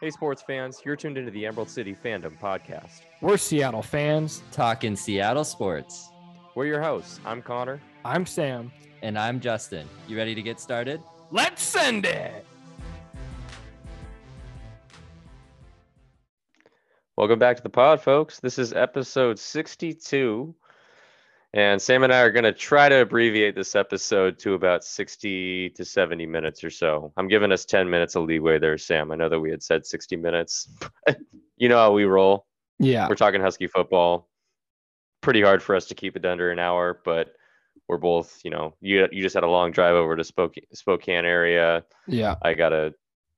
Hey, sports fans, you're tuned into the Emerald City Fandom Podcast. We're Seattle fans. Talking Seattle sports. We're your hosts. I'm Connor. I'm Sam. And I'm Justin. You ready to get started? Let's send it. Welcome back to the pod, folks. This is episode 62. And Sam and I are going to try to abbreviate this episode to about 60 to 70 minutes or so. I'm giving us 10 minutes of leeway there, Sam. I know that we had said 60 minutes. you know how we roll. Yeah. We're talking Husky football. Pretty hard for us to keep it under an hour, but we're both, you know, you you just had a long drive over to Spokane, Spokane area. Yeah. I got a,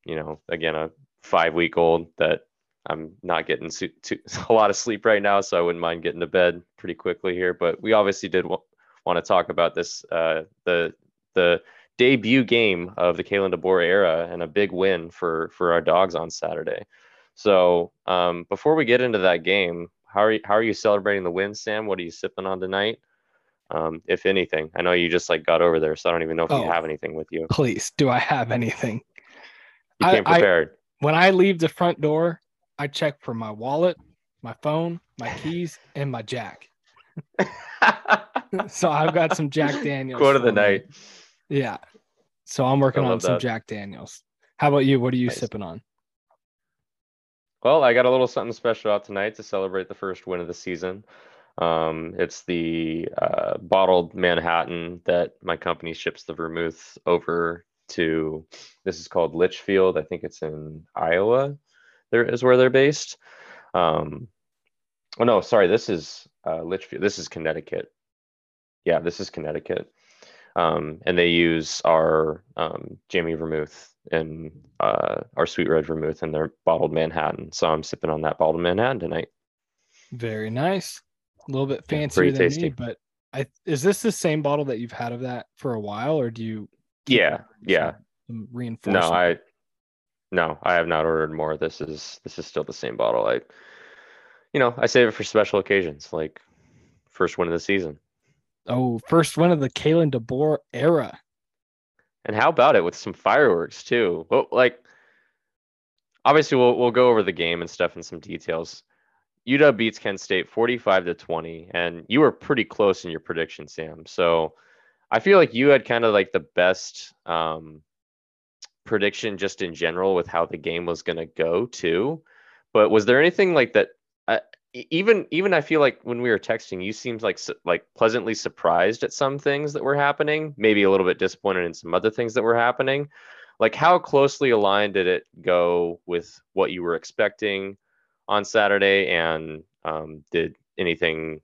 you know, again, a five week old that I'm not getting too, too, a lot of sleep right now, so I wouldn't mind getting to bed pretty quickly here. But we obviously did w- want to talk about this uh, the the debut game of the Kalen DeBoer era and a big win for for our dogs on Saturday. So um, before we get into that game, how are you, how are you celebrating the win, Sam? What are you sipping on tonight? Um, if anything, I know you just like got over there, so I don't even know if Oh. you have anything with you. Please, do I have anything? You I- came I- prepared. When I leave the front door, I check for my wallet, my phone, my keys, and my jack. So I've got some Jack Daniels. Quote of the me. night. Yeah. So I'm working on some that. Jack Daniels. How about you? What are you Nice. sipping on? Well, I got a little something special out tonight to celebrate the first win of the season. Um, it's the uh, bottled Manhattan that my company ships the vermouth over to. This is called Litchfield. I think it's in Iowa. There is where they're based. Um, oh no, sorry. This is uh, Litchfield. This is Connecticut. Yeah, this is Connecticut. Um, and they use our um, Jamie vermouth and uh, our sweet red vermouth and their bottled Manhattan. So I'm sipping on that bottled Manhattan tonight. Very nice. A little bit fancier pretty than tasty. me, but I is this the same bottle that you've had of that for a while, or do you? Yeah, yeah. some No. I no, I have not ordered more. This is this is still the same bottle. I you know, I save it for special occasions like first win of the season. Oh, first win of the Kalen DeBoer era. And how about it with some fireworks too? Well, like obviously we'll we'll go over the game and stuff in some details. UW beats Kent State 45 to 20, and you were pretty close in your prediction, Sam. So I feel like you had kind of like the best um, prediction just in general with how the game was going to go too. But was there anything like that? Uh, even even I feel like when we were texting, you seemed like like pleasantly surprised at some things that were happening. Maybe a little bit disappointed in some other things that were happening. Like how closely aligned did it go with what you were expecting on Saturday? And um, did anything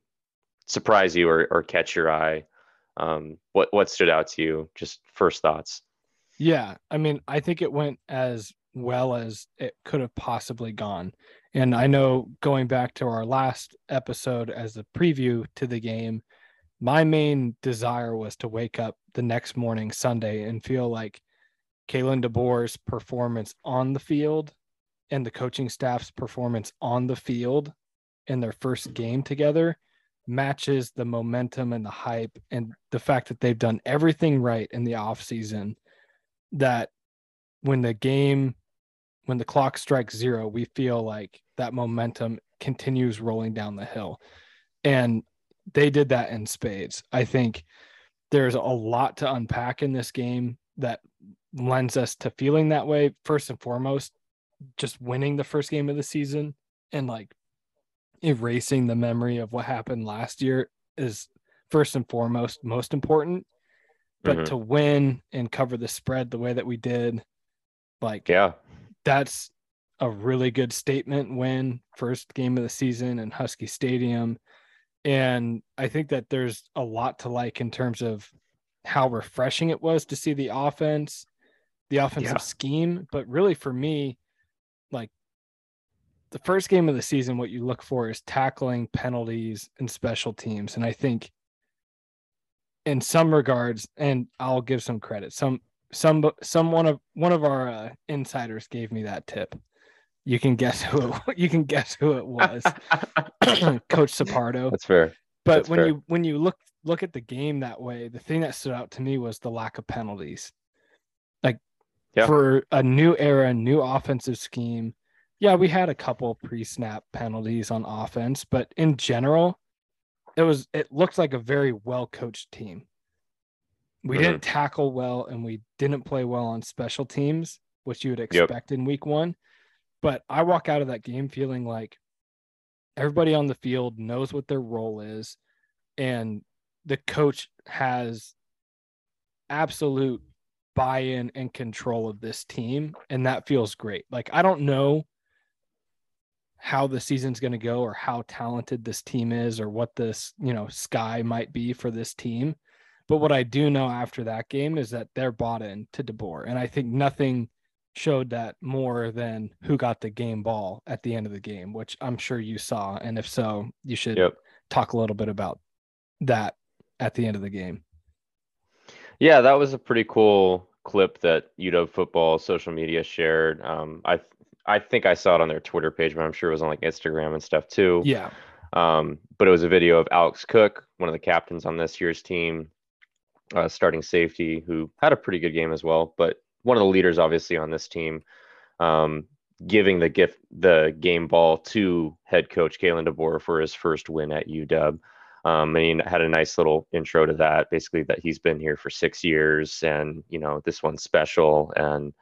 surprise you or, or catch your eye? Um, what what stood out to you? Just first thoughts. Yeah, I mean, I think it went as well as it could have possibly gone. And I know going back to our last episode as a preview to the game, my main desire was to wake up the next morning, Sunday, and feel like Kalen DeBoer's performance on the field and the coaching staff's performance on the field in their first game together matches the momentum and the hype and the fact that they've done everything right in the offseason that when the game when the clock strikes zero we feel like that momentum continues rolling down the hill. And they did that in spades. I think there's a lot to unpack in this game that lends us to feeling that way. First and foremost just winning the first game of the season and like erasing the memory of what happened last year is first and foremost most important but Mhm. to win and cover the spread the way that we did like Yeah. that's a really good statement win first game of the season in husky stadium and i think that there's a lot to like in terms of how refreshing it was to see the offense the offensive Yeah. scheme but really for me like the first game of the season what you look for is tackling penalties and special teams and i think in some regards and i'll give some credit some some some one of one of our uh, insiders gave me that tip you can guess who it, you can guess who it was coach sapardo That's fair. but That's when fair. you when you look look at the game that way, the thing that stood out to me was the lack of penalties. Like Yeah. for a new era, new offensive scheme, Yeah, we had a couple pre-snap penalties on offense, but in general, it was it looked like a very well coached team. We Mhm. didn't tackle well and we didn't play well on special teams, which you would expect in week one. But I walk out of that game feeling like everybody on the field knows what their role is and the coach has absolute buy-in and control of this team and that feels great. Like I don't know how the season's going to go or how talented this team is or what this, you know, sky might be for this team. But what I do know after that game is that they're bought in to DeBoer. And I think nothing showed that more than who got the game ball at the end of the game, which I'm sure you saw. And if so, you should Yep. talk a little bit about that at the end of the game. Yeah, that was a pretty cool clip that UW football social media shared. Um, I I think I saw it on their Twitter page, but I'm sure it was on like Instagram and stuff too. Yeah. Um, but it was a video of Alex Cook, one of the captains on this year's team, uh, starting safety, who had a pretty good game as well, but one of the leaders obviously on this team, um, giving the gift the game ball to head coach Kalen DeBoer for his first win at UW. Um, and he had a nice little intro to that, basically that he's been here for six years, and you know this one's special, and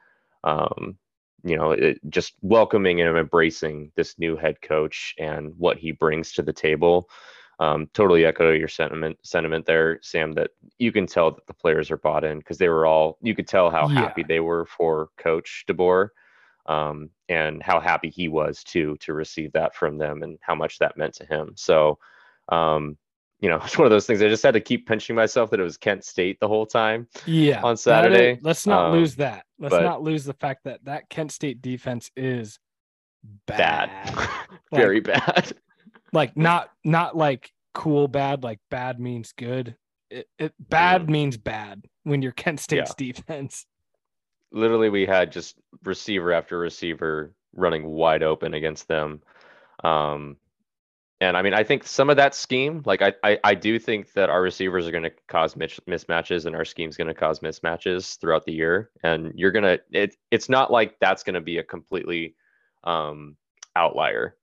um, you know it, just welcoming and embracing this new head coach and what he brings to the table. Um, totally echo your sentiment sentiment there, Sam. That you can tell that the players are bought in because they were all. You could tell how Yeah. happy they were for Coach DeBoer, um, and how happy he was too to receive that from them, and how much that meant to him. So, um, you know, it's one of those things. I just had to keep pinching myself that it was Kent State the whole time. Yeah. on that is- Saturday, let's not um, lose that. Let's but- not lose the fact that that Kent State defense is Bad, bad. very bad. like not not like cool bad like bad means good it, it bad Mhm. means bad when you're kent state's defense literally we had just receiver after receiver running wide open against them um and i mean i think some of that scheme like i i, I do think that our receivers are going to cause mis- mismatches and our scheme's going to cause mismatches throughout the year and you're going to it it's not like that's going to be a completely um outlier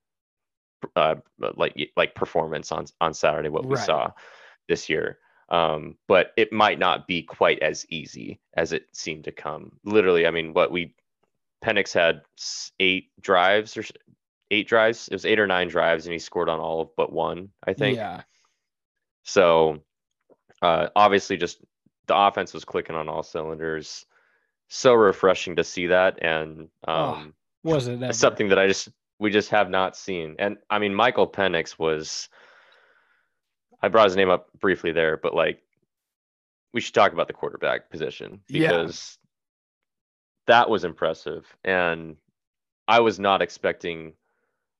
uh like like performance on on saturday what we Right. saw this year um, but it might not be quite as easy as it seemed to come. Literally, I mean, what we Penix had eight drives or eight drives. It was eight or nine drives, and he scored on all of but one, I think. yeah So uh, obviously, just the offense was clicking on all cylinders. So refreshing to see that, and Oh, um, was it something that I just we just have not seen. And I mean, Michael Penix was. I brought his name up briefly there, but like, we should talk about the quarterback position Yeah. because that was impressive, and I was not expecting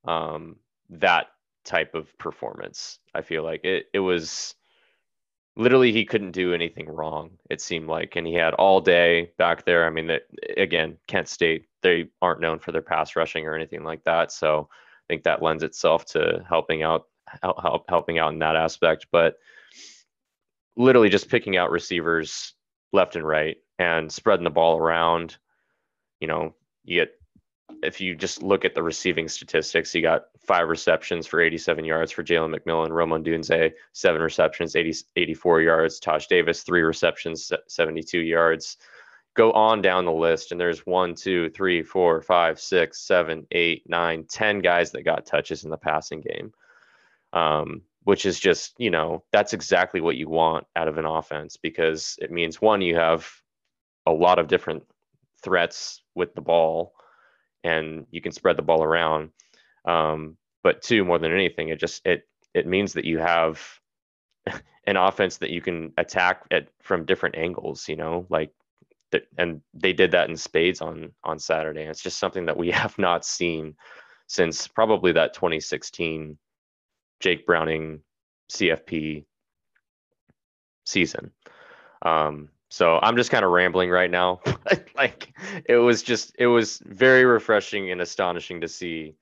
um, that type of performance. I feel like it. It was literally he couldn't do anything wrong it seemed like and he had all day back there i mean that again kent state they aren't known for their pass rushing or anything like that so i think that lends itself to helping out help, help helping out in that aspect but literally just picking out receivers left and right and spreading the ball around you know you get if you just look at the receiving statistics, you got five receptions for 87 yards for Jalen McMillan, Rome Odunze, seven receptions, 80, 84 yards, Taj Davis, three receptions, 72 yards. Go on down the list, and there's one, two, three, four, five, six, seven, eight, nine, ten guys that got touches in the passing game. Um, which is just, you know, that's exactly what you want out of an offense because it means one, you have a lot of different threats with the ball and you can spread the ball around. Um, but two, more than anything, it just it it means that you have an offense that you can attack at from different angles. You know, like that, and they did that in spades on on Saturday. And It's just something that we have not seen since probably that 2016 Jake Browning CFP season. Um, so I'm just kind of rambling right now. like it was just it was very refreshing and astonishing to see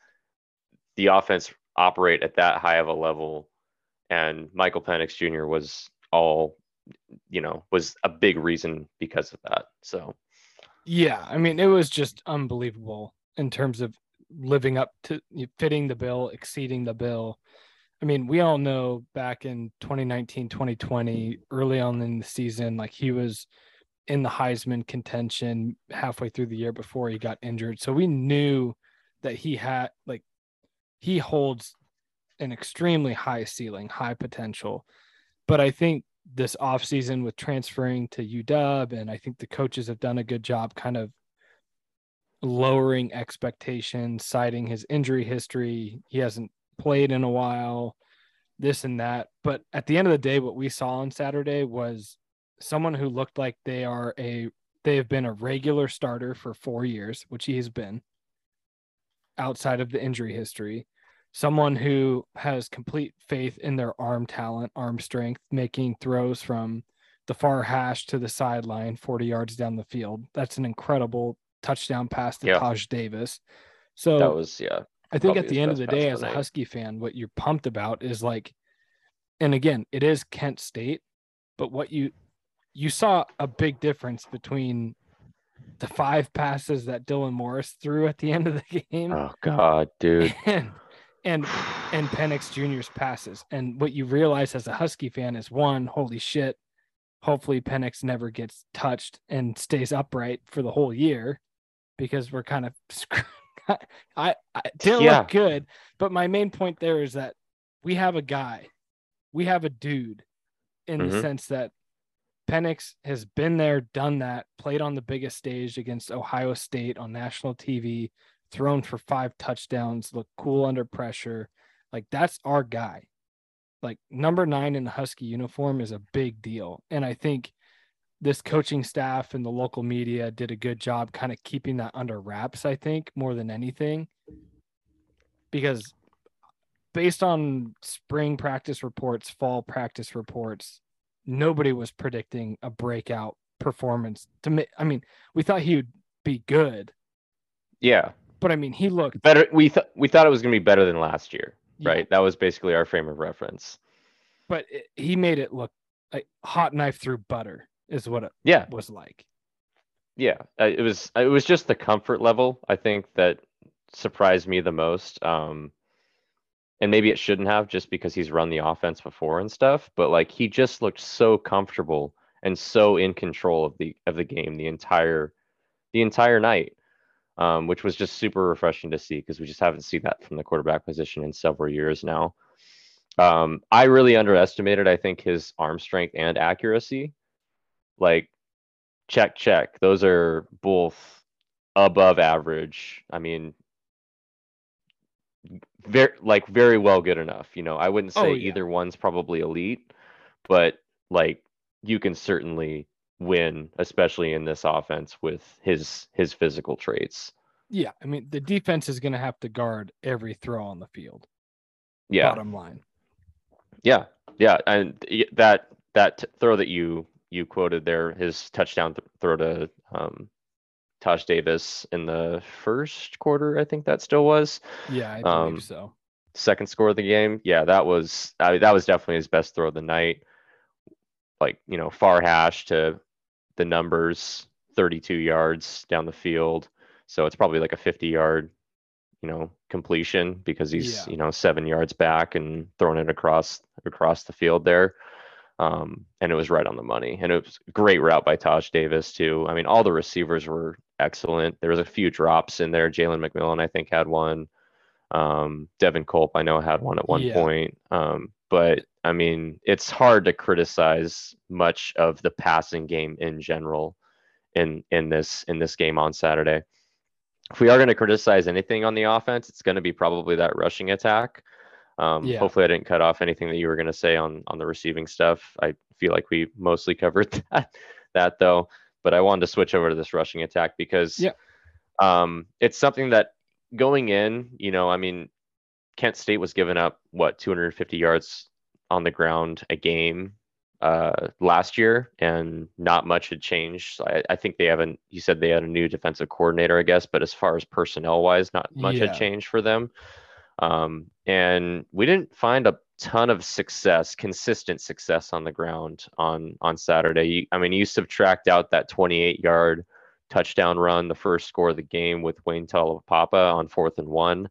the offense operate at that high of a level and Michael Penix Jr. was all you know was a big reason because of that. So Yeah, I mean, it was just unbelievable in terms of living up to fitting the bill, exceeding the bill. I mean, we all know back in 2019, 2020, early on in the season, like he was in the Heisman contention halfway through the year before he got injured. So we knew that he had like he holds an extremely high ceiling, high potential. But I think this offseason with transferring to UW, and I think the coaches have done a good job kind of lowering expectations, citing his injury history. He hasn't played in a while, this and that. But at the end of the day, what we saw on Saturday was someone who looked like they are a they have been a regular starter for four years, which he has been outside of the injury history. Someone who has complete faith in their arm talent, arm strength, making throws from the far hash to the sideline, 40 yards down the field. That's an incredible touchdown pass to yeah. Taj Davis. So that was, yeah. I think at the end of the day, as a Husky fan, what you're pumped about is like, and again, it is Kent State, but what you you saw a big difference between the five passes that Dylan Morris threw at the end of the game. Oh God, dude. And and and Penix Jr.'s passes. And what you realize as a Husky fan is one, holy shit, hopefully Penix never gets touched and stays upright for the whole year because we're kind of I, I didn't yeah. look good. But my main point there is that we have a guy, we have a dude in mm-hmm. the sense that Penix has been there, done that, played on the biggest stage against Ohio State on national TV, thrown for five touchdowns, looked cool under pressure. Like that's our guy. Like number nine in the Husky uniform is a big deal. And I think this coaching staff and the local media did a good job kind of keeping that under wraps, I think, more than anything. Because based on spring practice reports, fall practice reports, nobody was predicting a breakout performance. To me, I mean, we thought he would be good. Yeah, but I mean, he looked better. We thought we thought it was going to be better than last year, yeah. right? That was basically our frame of reference. But it, he made it look like hot knife through butter is what it yeah was like. Yeah, it was. It was just the comfort level I think that surprised me the most. Um, and maybe it shouldn't have just because he's run the offense before and stuff but like he just looked so comfortable and so in control of the of the game the entire the entire night um, which was just super refreshing to see because we just haven't seen that from the quarterback position in several years now um, i really underestimated i think his arm strength and accuracy like check check those are both above average i mean very like very well good enough. You know, I wouldn't oh, say oh, yeah. either one's probably elite, but like you can certainly win, especially in this offense with his his physical traits. Yeah, I mean the defense is going to have to guard every throw on the field. Yeah. Bottom line. Yeah, yeah, and that that throw that you you quoted there, his touchdown th- throw to um, Taj Davis in the first quarter. I think that still was. Yeah, I believe um, so. Second score of the game. Yeah, that was I mean, that was definitely his best throw of the night. Like you know, far hash to the numbers, 32 yards down the field. So it's probably like a 50 yard, you know, completion because he's yeah. you know seven yards back and throwing it across across the field there. Um, and it was right on the money. And it was a great route by Taj Davis too. I mean, all the receivers were excellent. There was a few drops in there. Jalen McMillan, I think, had one. Um, Devin Culp, I know, had one at one yeah. point. Um, but I mean, it's hard to criticize much of the passing game in general in in this in this game on Saturday. If we are going to criticize anything on the offense, it's going to be probably that rushing attack. Um, yeah. Hopefully, I didn't cut off anything that you were going to say on on the receiving stuff. I feel like we mostly covered that that though. But I wanted to switch over to this rushing attack because yeah. um, it's something that going in, you know, I mean, Kent State was giving up what 250 yards on the ground a game uh, last year, and not much had changed. I, I, think they haven't. You said they had a new defensive coordinator, I guess, but as far as personnel wise, not much yeah. had changed for them. Um, and we didn't find a ton of success, consistent success on the ground on on Saturday. I mean, you subtract out that 28 yard touchdown run, the first score of the game with Wayne Taulapapa on fourth and one.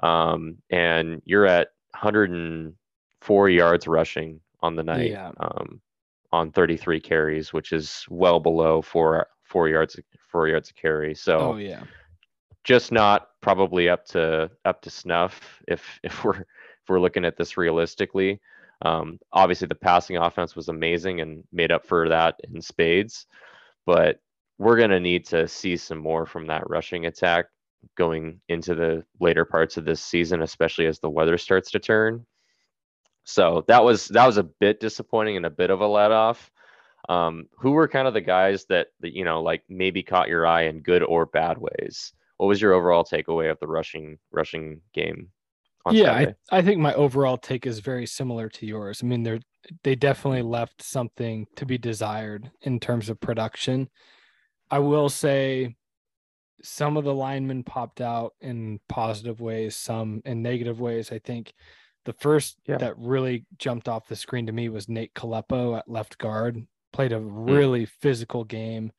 Um, and you're at 104 yards rushing on the night Yeah. um, on 33 carries, which is well below four four yards four yards a carry. So Oh yeah. Just not probably up to up to snuff if if we're if we're looking at this realistically. Um, obviously, the passing offense was amazing and made up for that in spades, but we're going to need to see some more from that rushing attack going into the later parts of this season, especially as the weather starts to turn. So that was that was a bit disappointing and a bit of a let off. Um, who were kind of the guys that, that you know like maybe caught your eye in good or bad ways? What was your overall takeaway of the rushing rushing game? On yeah, I, I think my overall take is very similar to yours. I mean, they're they definitely left something to be desired in terms of production. I will say some of the linemen popped out in positive ways, some in negative ways. I think the first Yeah. that really jumped off the screen to me was Nate Kalepo at left guard. Played a Hmm. really physical game.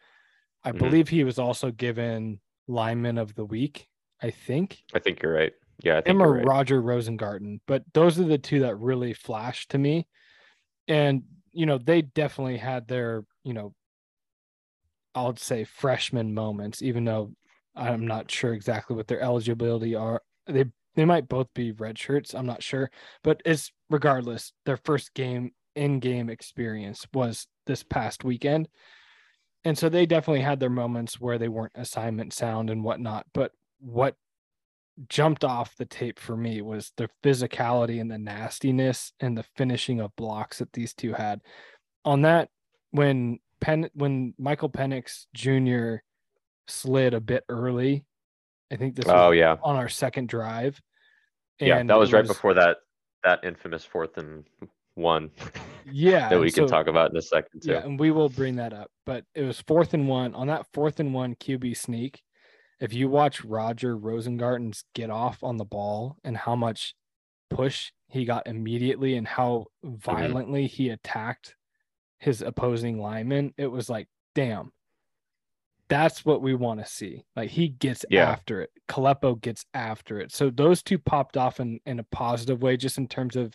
I Mhm. believe he was also given lineman of the week. I think I think you're right. Yeah, I think him or right. Roger Rosengarten, but those are the two that really flashed to me. And you know, they definitely had their, you know, I'll say freshman moments, even though I'm not sure exactly what their eligibility are. They they might both be red shirts. I'm not sure, but it's regardless. Their first game in game experience was this past weekend, and so they definitely had their moments where they weren't assignment sound and whatnot. But what jumped off the tape for me was the physicality and the nastiness and the finishing of blocks that these two had. On that, when Pen when Michael Penix Jr. slid a bit early, I think this was Oh yeah, on our second drive. yeah. That it was right before that that infamous fourth and one Yeah, that we and can so- talk about in a second too. Yeah, and we will bring that up. But it was fourth and one on that fourth and one QB sneak. If you watch Roger Rosengarten's get off on the ball and how much push he got immediately and how Mm-hmm. violently he attacked his opposing lineman, it was like, damn, that's what we want to see. Like he gets Yeah. after it. Kalepo gets after it. So those two popped off in, in a positive way, just in terms of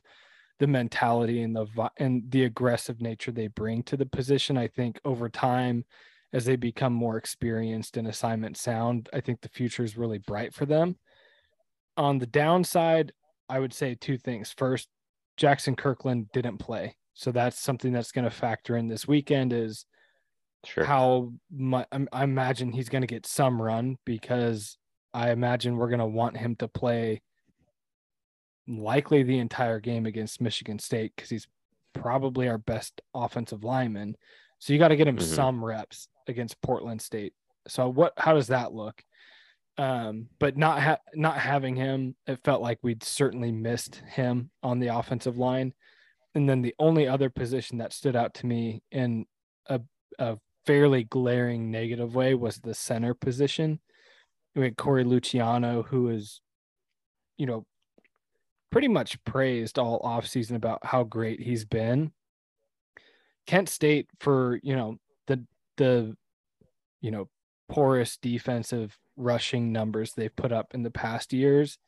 the mentality and the and the aggressive nature they bring to the position. I think over time, as they become more experienced in assignment sound, I think the future is really bright for them. On the downside, I would say two things. First, Jaxson Kirkland didn't play, so that's something that's going to factor in this weekend. Is Sure. how much I imagine he's going to get some run because I imagine we're going to want him to play likely the entire game against Michigan State because he's probably our best offensive lineman. So you got to get him Mhm. some reps against Portland State. So what? How does that look? Um, but not ha- not having him, it felt like we'd certainly missed him on the offensive line. And then the only other position that stood out to me in a a fairly glaring negative way was the center position. We had Corey Luciano, who is, you know, pretty much praised all offseason about how great he's been. Kent State for, you know, the the you know, porous defensive rushing numbers they've put up in the past years.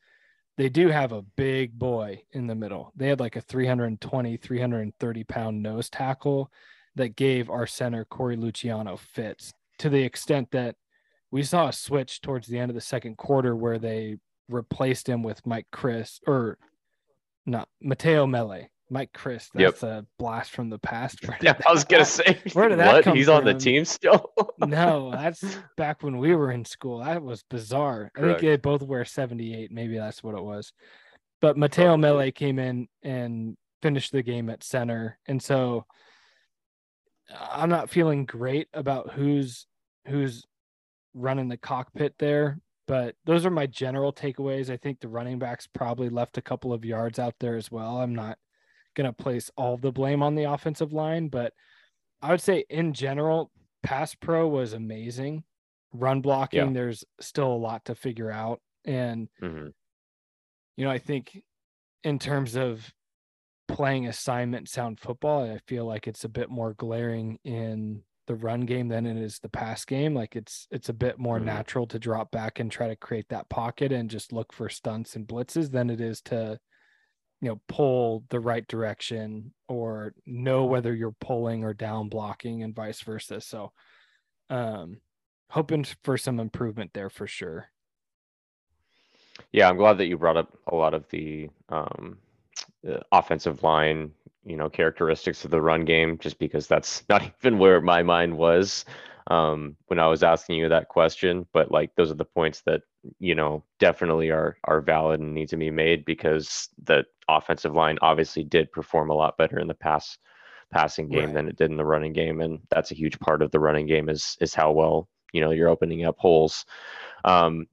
They do have a big boy in the middle. They had like a 320, 330 pound nose tackle that gave our center Corey Luciano fits to the extent that we saw a switch towards the end of the second quarter where they replaced him with Mike Criste or not Mateo Mele. Mike Criste. Yep. That's a blast from the past. Yeah, I was gonna say. Where did that what? come He's on the team still. no, that's back when we were in school. That was bizarre. I think they both wear 78. Maybe that's what it was. But Mateo Probably. Mele came in and finished the game at center. And so I'm not feeling great about who's who's running the cockpit there, but those are my general takeaways. I think the running backs probably left a couple of yards out there as well. I'm not going to place all the blame on the offensive line, but I would say in general, pass pro was amazing. Run blocking, Yeah. there's still a lot to figure out. And, Mhm. you know, I think in terms of playing assignment sound football, I feel like it's a bit more glaring in the run game than it is the pass game. Like it's it's a bit more Mhm. natural to drop back and try to create that pocket and just look for stunts and blitzes than it is to you know pull the right direction or know whether you're pulling or down blocking and vice versa. So um hoping for some improvement there for sure. Yeah, I'm glad that you brought up a lot of the um, offensive line, you know, characteristics of the run game, just because that's not even where my mind was um, when I was asking you that question. But like, those are the points that you know definitely are are valid and need to be made because the offensive line obviously did perform a lot better in the pass passing game Right. than it did in the running game, and that's a huge part of the running game is is how well you know you're opening up holes. Um,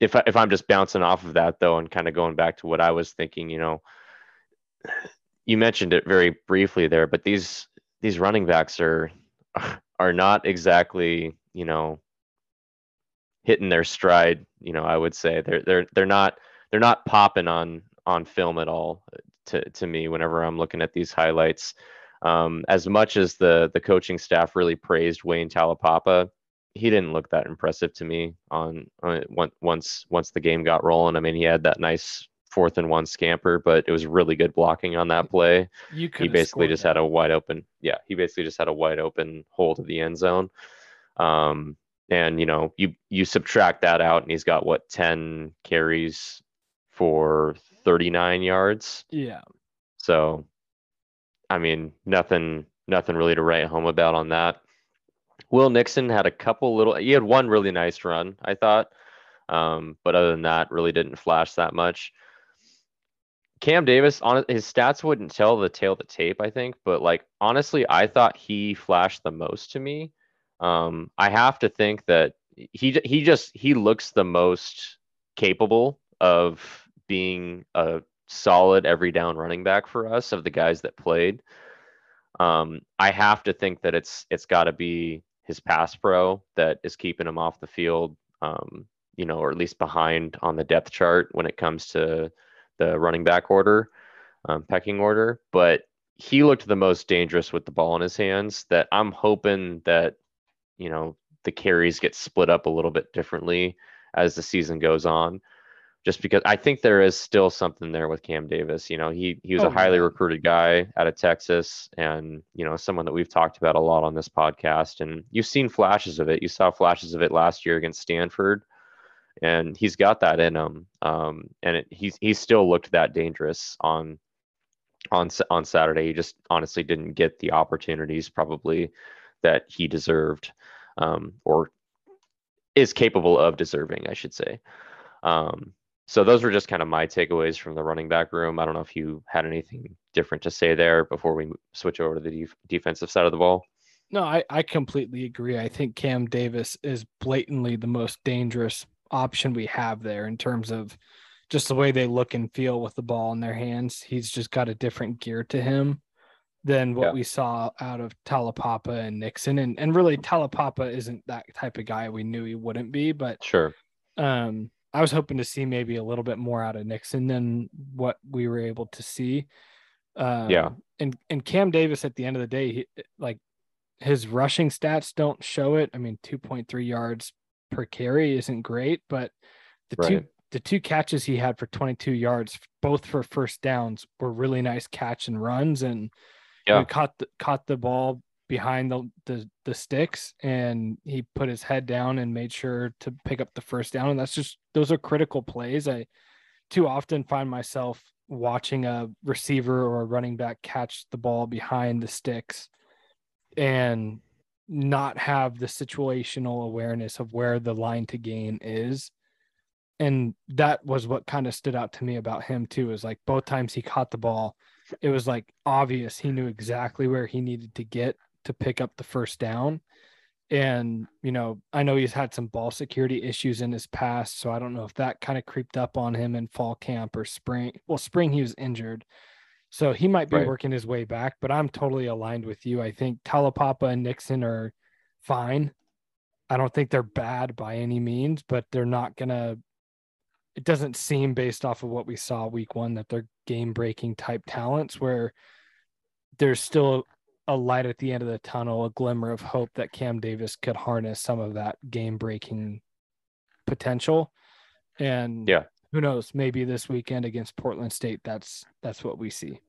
if I, if I'm just bouncing off of that though, and kind of going back to what I was thinking, you know, you mentioned it very briefly there, but these these running backs are are not exactly you know hitting their stride. You know, I would say they're they're they're not they're not popping on on film at all to to me whenever I'm looking at these highlights. Um, as much as the the coaching staff really praised Wayne Taulapapa, he didn't look that impressive to me on, on on- once once the game got rolling. I mean, he had that nice fourth and one scamper, but it was really good blocking on that play. You He basically just had a wide open, yeah, he basically just had a wide open hole to the end zone. Um, and you know, you you subtract that out, and he's got what ten carries for 39 yards. yeah. So, I mean, nothing, nothing really to write home about on that. Will Nixon had a couple little. He had one really nice run, I thought, um, but other than that, really didn't flash that much. Cam Davis, on his stats wouldn't tell the tale of the tape, I think, but like honestly, I thought he flashed the most to me. Um, I have to think that he he just he looks the most capable of being a solid every down running back for us of the guys that played. Um, I have to think that it's it's got to be his pass pro that is keeping him off the field, um, you know, or at least behind on the depth chart when it comes to the running back order, um, pecking order. But he looked the most dangerous with the ball in his hands. That I'm hoping that you know the carries get split up a little bit differently as the season goes on just because I think there is still something there with Cam Davis. You know, he he was Oh, a highly yeah. recruited guy out of Texas, and you know, someone that we've talked about a lot on this podcast. And you've seen flashes of it. You saw flashes of it last year against Stanford, and he's got that in him. Um, and it, he's he still looked that dangerous on on on Saturday. He just honestly didn't get the opportunities probably that he deserved, um, or is capable of deserving, I should say. Um, so those were just kind of my takeaways from the running back room. I don't know if you had anything different to say there before we switch over to the def- defensive side of the ball. No, I, I completely agree. I think Cam Davis is blatantly the most dangerous option we have there in terms of just the way they look and feel with the ball in their hands. He's just got a different gear to him than what Yeah. we saw out of Taulapapa and Nixon. And and really Taulapapa isn't that type of guy we knew he wouldn't be, but Sure. um I was hoping to see maybe a little bit more out of Nixon than what we were able to see. Um, Yeah. And and Cam Davis at the end of the day, he, like his rushing stats don't show it. I mean, 2.3 yards per carry isn't great, but the two the two catches he had for 22 yards, both for first downs, were really nice catch and runs. And Yeah. he caught the, caught the ball behind the, the the sticks and he put his head down and made sure to pick up the first down and that's just those are critical plays i too often find myself watching a receiver or a running back catch the ball behind the sticks and not have the situational awareness of where the line to gain is. And that was what kind of stood out to me about him too is like both times he caught the ball it was like obvious he knew exactly where he needed to get to pick up the first down. And you know i know he's had some ball security issues in his past so i don't know if that kind of creeped up on him in fall camp or spring well spring he was injured so he might be Right. working his way back but i'm totally aligned with you i think taulapapa and nixon are fine i don't think they're bad by any means but they're not gonna it doesn't seem based off of what we saw week one that they're game breaking type talents where there's still a light at the end of the tunnel, a glimmer of hope that Cam Davis could harness some of that game breaking potential. And Yeah. who knows, maybe this weekend against Portland State, that's that's what we see.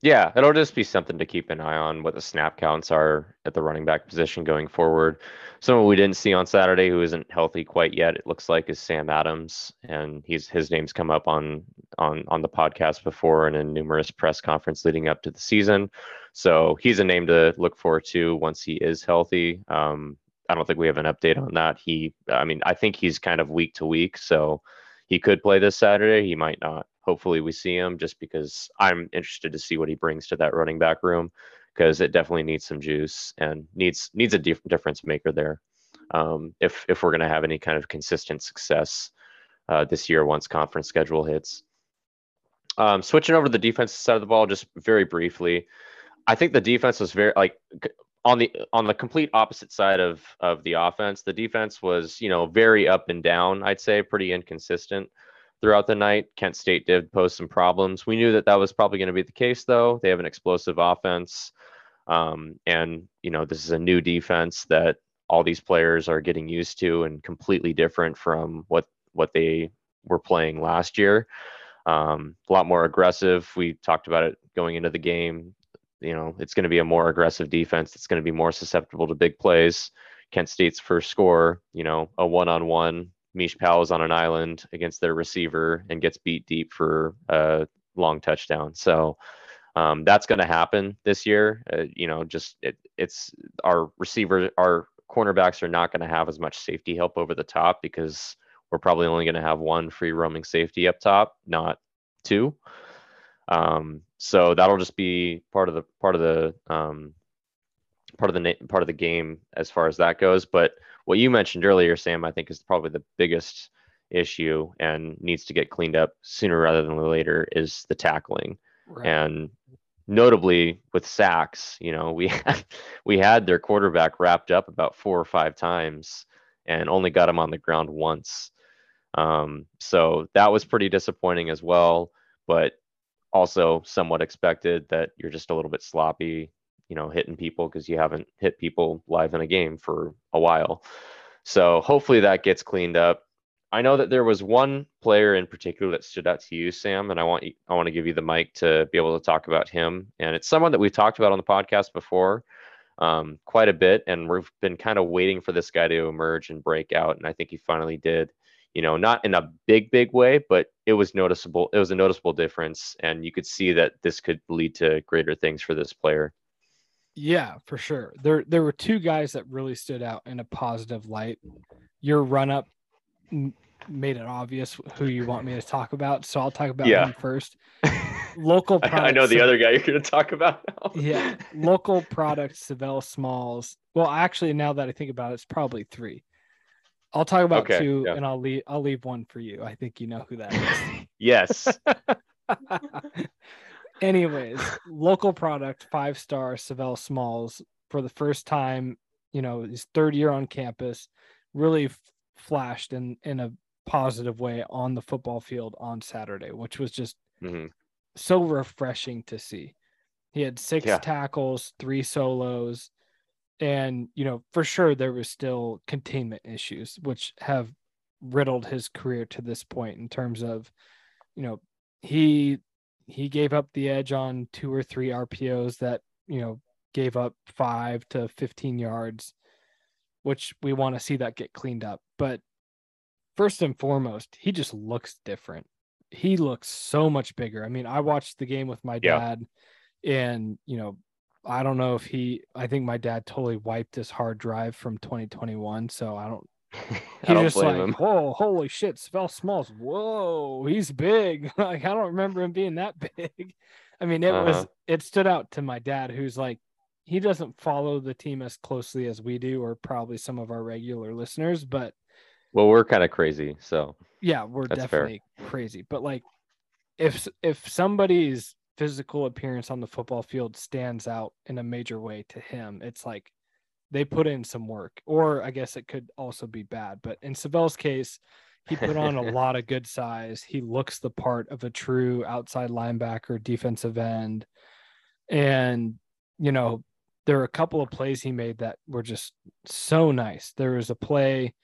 Yeah, it'll just be something to keep an eye on what the snap counts are at the running back position going forward. Someone we didn't see on Saturday who isn't healthy quite yet, it looks like, is Sam Adams, and he's his name's come up on on on the podcast before and in numerous press conference leading up to the season. So he's a name to look for too once he is healthy. Um, I don't think we have an update on that. He, I mean, I think he's kind of week to week, so he could play this Saturday. He might not. Hopefully, we see him just because I'm interested to see what he brings to that running back room because it definitely needs some juice and needs needs a dif- difference maker there. Um, if if we're going to have any kind of consistent success uh, this year once conference schedule hits. Um, switching over to the defensive side of the ball, just very briefly, I think the defense was very like on the on the complete opposite side of of the offense. The defense was you know very up and down. I'd say pretty inconsistent throughout the night. Kent State did pose some problems. We knew that that was probably going to be the case, though. They have an explosive offense, um, and you know this is a new defense that all these players are getting used to and completely different from what what they were playing last year. Um, a lot more aggressive. We talked about it going into the game. You know, it's going to be a more aggressive defense. It's going to be more susceptible to big plays. Kent State's first score, you know, a one-on-one Mish is on an island against their receiver and gets beat deep for a long touchdown. So um, that's going to happen this year. Uh, you know, just it, it's our receiver, our cornerbacks are not going to have as much safety help over the top because we're probably only going to have one free roaming safety up top, not two. Um, so that'll just be part of the part of the um, part of the na- part of the game as far as that goes. But what you mentioned earlier, Sam, I think is probably the biggest issue and needs to get cleaned up sooner rather than later is the tackling. And notably with sacks, you know, we had, we had their quarterback wrapped up about four or five times and only got him on the ground once. Um, so that was pretty disappointing as well, but also somewhat expected that you're just a little bit sloppy, you know, hitting people because you haven't hit people live in a game for a while. So hopefully that gets cleaned up. I know that there was one player in particular that stood out to you, Sam, and I want you, I want to give you the mic to be able to talk about him. And it's someone that we've talked about on the podcast before, um, quite a bit, and we've been kind of waiting for this guy to emerge and break out, and I think he finally did. You know, not in a big, big way, but it was noticeable. It was a noticeable difference, and you could see that this could lead to greater things for this player. Yeah, for sure. There there were two guys that really stood out in a positive light. Your run up m- made it obvious who you want me to talk about, so I'll talk about Yeah. him first. Local I, I know the other guy you're going to talk about. Now. yeah, local product Savell Smalls. Well, actually, now that I think about it, it's probably three. I'll talk about Okay, two, yeah. and I'll leave. I'll leave one for you. I think you know who that is. yes. Anyways, local product, five star Savell Smalls for the first time, you know, his third year on campus, really flashed in in a positive way on the football field on Saturday, which was just hmm so refreshing to see. He had six Yeah. tackles, three solos, and you know, for sure there was still containment issues which have riddled his career to this point in terms of, you know, he he gave up the edge on two or three RPOs that, you know, gave up 5 to 15 yards, which we want to see that get cleaned up. But first and foremost, he just looks different he looks so much bigger. I mean, I watched the game with my Yeah. dad, and you know, I don't know if he. I think my dad totally wiped his hard drive from 2021. So I don't. I He's don't just like, him. whoa, holy shit, Savell Smalls. Whoa, he's big. like I don't remember him being that big. I mean, it was. Uh-huh. It stood out to my dad, who's like, he doesn't follow the team as closely as we do, or probably some of our regular listeners, but Well, we're kind of crazy, so yeah we're That's fair. definitely crazy but like if if somebody's physical appearance on the football field stands out in a major way to him it's like they put in some work or i guess it could also be bad but in Savell's case he put on a lot of good size. He looks the part of a true outside linebacker defensive end. And you know, there were a couple of plays he made that were just so nice. There was a play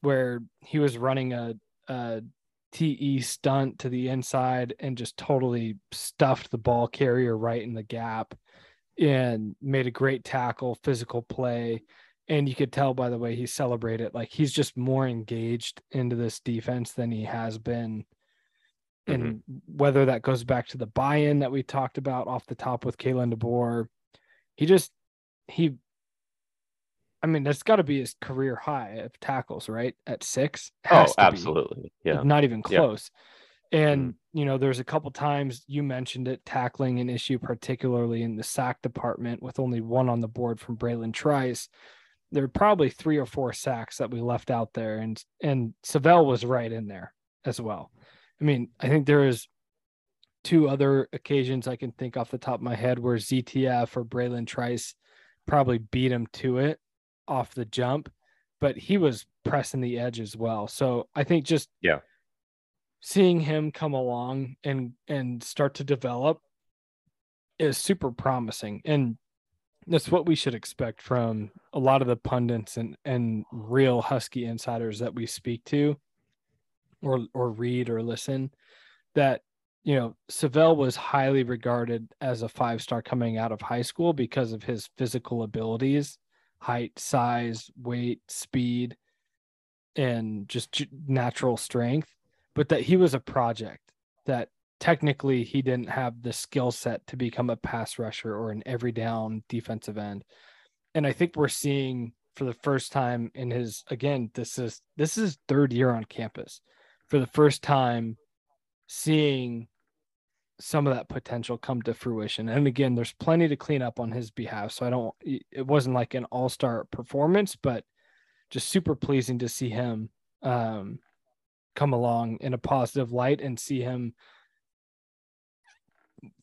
where he was running a, a TE stunt to the inside and just totally stuffed the ball carrier right in the gap and made a great tackle, physical play. And you could tell by the way he celebrated, like he's just more engaged into this defense than he has been. And mm-hmm. whether that goes back to the buy in that we talked about off the top with Kalen DeBoer, he just, he, I mean, that's got to be his career high of tackles, right? At six. Oh, absolutely. Be. Yeah. Not even close. Yeah. And, mm you know, there's a couple times you mentioned it, tackling an issue, particularly in the sack department with only one on the board from Bralen Trice. There were probably three or four sacks that we left out there. And, and Savell was right in there as well. I mean, I think there is two other occasions I can think off the top of my head where ZTF or Bralen Trice probably beat him to it off the jump, but he was pressing the edge as well. So I think just yeah, seeing him come along and and start to develop is super promising. And that's what we should expect from a lot of the pundits and and real husky insiders that we speak to or or read or listen that you know Savell was highly regarded as a five star coming out of high school because of his physical abilities height size weight speed and just natural strength but that he was a project that technically he didn't have the skill set to become a pass rusher or an every down defensive end. And I think we're seeing for the first time in his again this is this is third year on campus. For the first time seeing some of that potential come to fruition. And again, there's plenty to clean up on his behalf. So I don't it wasn't like an all-star performance, but just super pleasing to see him um come along in a positive light and see him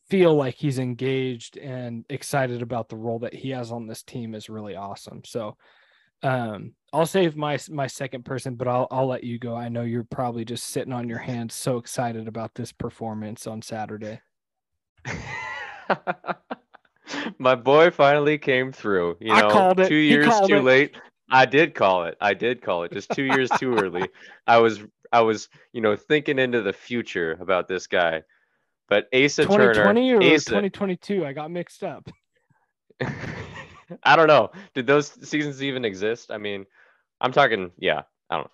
feel like he's engaged and excited about the role that he has on this team is really awesome. So um I'll save my my second person, but I'll I'll let you go. I know you're probably just sitting on your hands so excited about this performance on Saturday. my boy finally came through. You know, two years too it. late. I did call it. I did call it. Just two years too early. I was I was, you know, thinking into the future about this guy. But Asa 2020 Turner, or Asa, 2022, I got mixed up. I don't know. Did those seasons even exist? I mean, I'm talking, yeah, I don't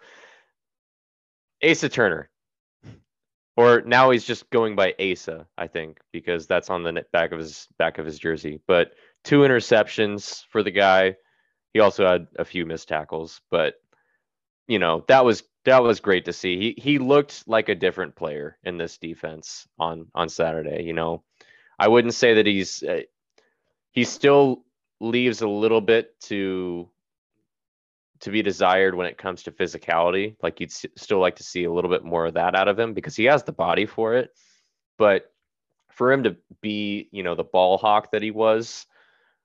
know. Asa Turner. Or now he's just going by Asa, I think, because that's on the back of his back of his jersey. But two interceptions for the guy. He also had a few missed tackles, but you know, that was that was great to see. He he looked like a different player in this defense on on Saturday. You know, I wouldn't say that he's uh, he still leaves a little bit to to be desired when it comes to physicality. Like you'd s- still like to see a little bit more of that out of him because he has the body for it. But for him to be, you know, the ball hawk that he was,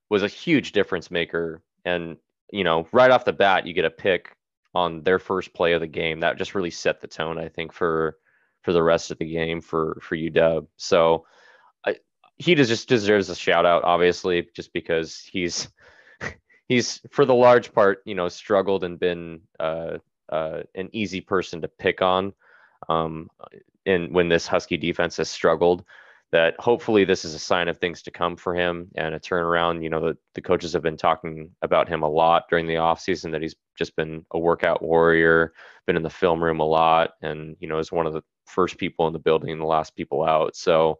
was a huge difference maker. And you know, right off the bat, you get a pick on their first play of the game. That just really set the tone, I think, for for the rest of the game for for UW. So I, he just deserves a shout out, obviously, just because he's he's for the large part, you know, struggled and been uh, uh, an easy person to pick on. Um, and when this Husky defense has struggled, that hopefully this is a sign of things to come for him and a turnaround. You know, the, the coaches have been talking about him a lot during the offseason that he's just been a workout warrior, been in the film room a lot, and, you know, is one of the first people in the building and the last people out. So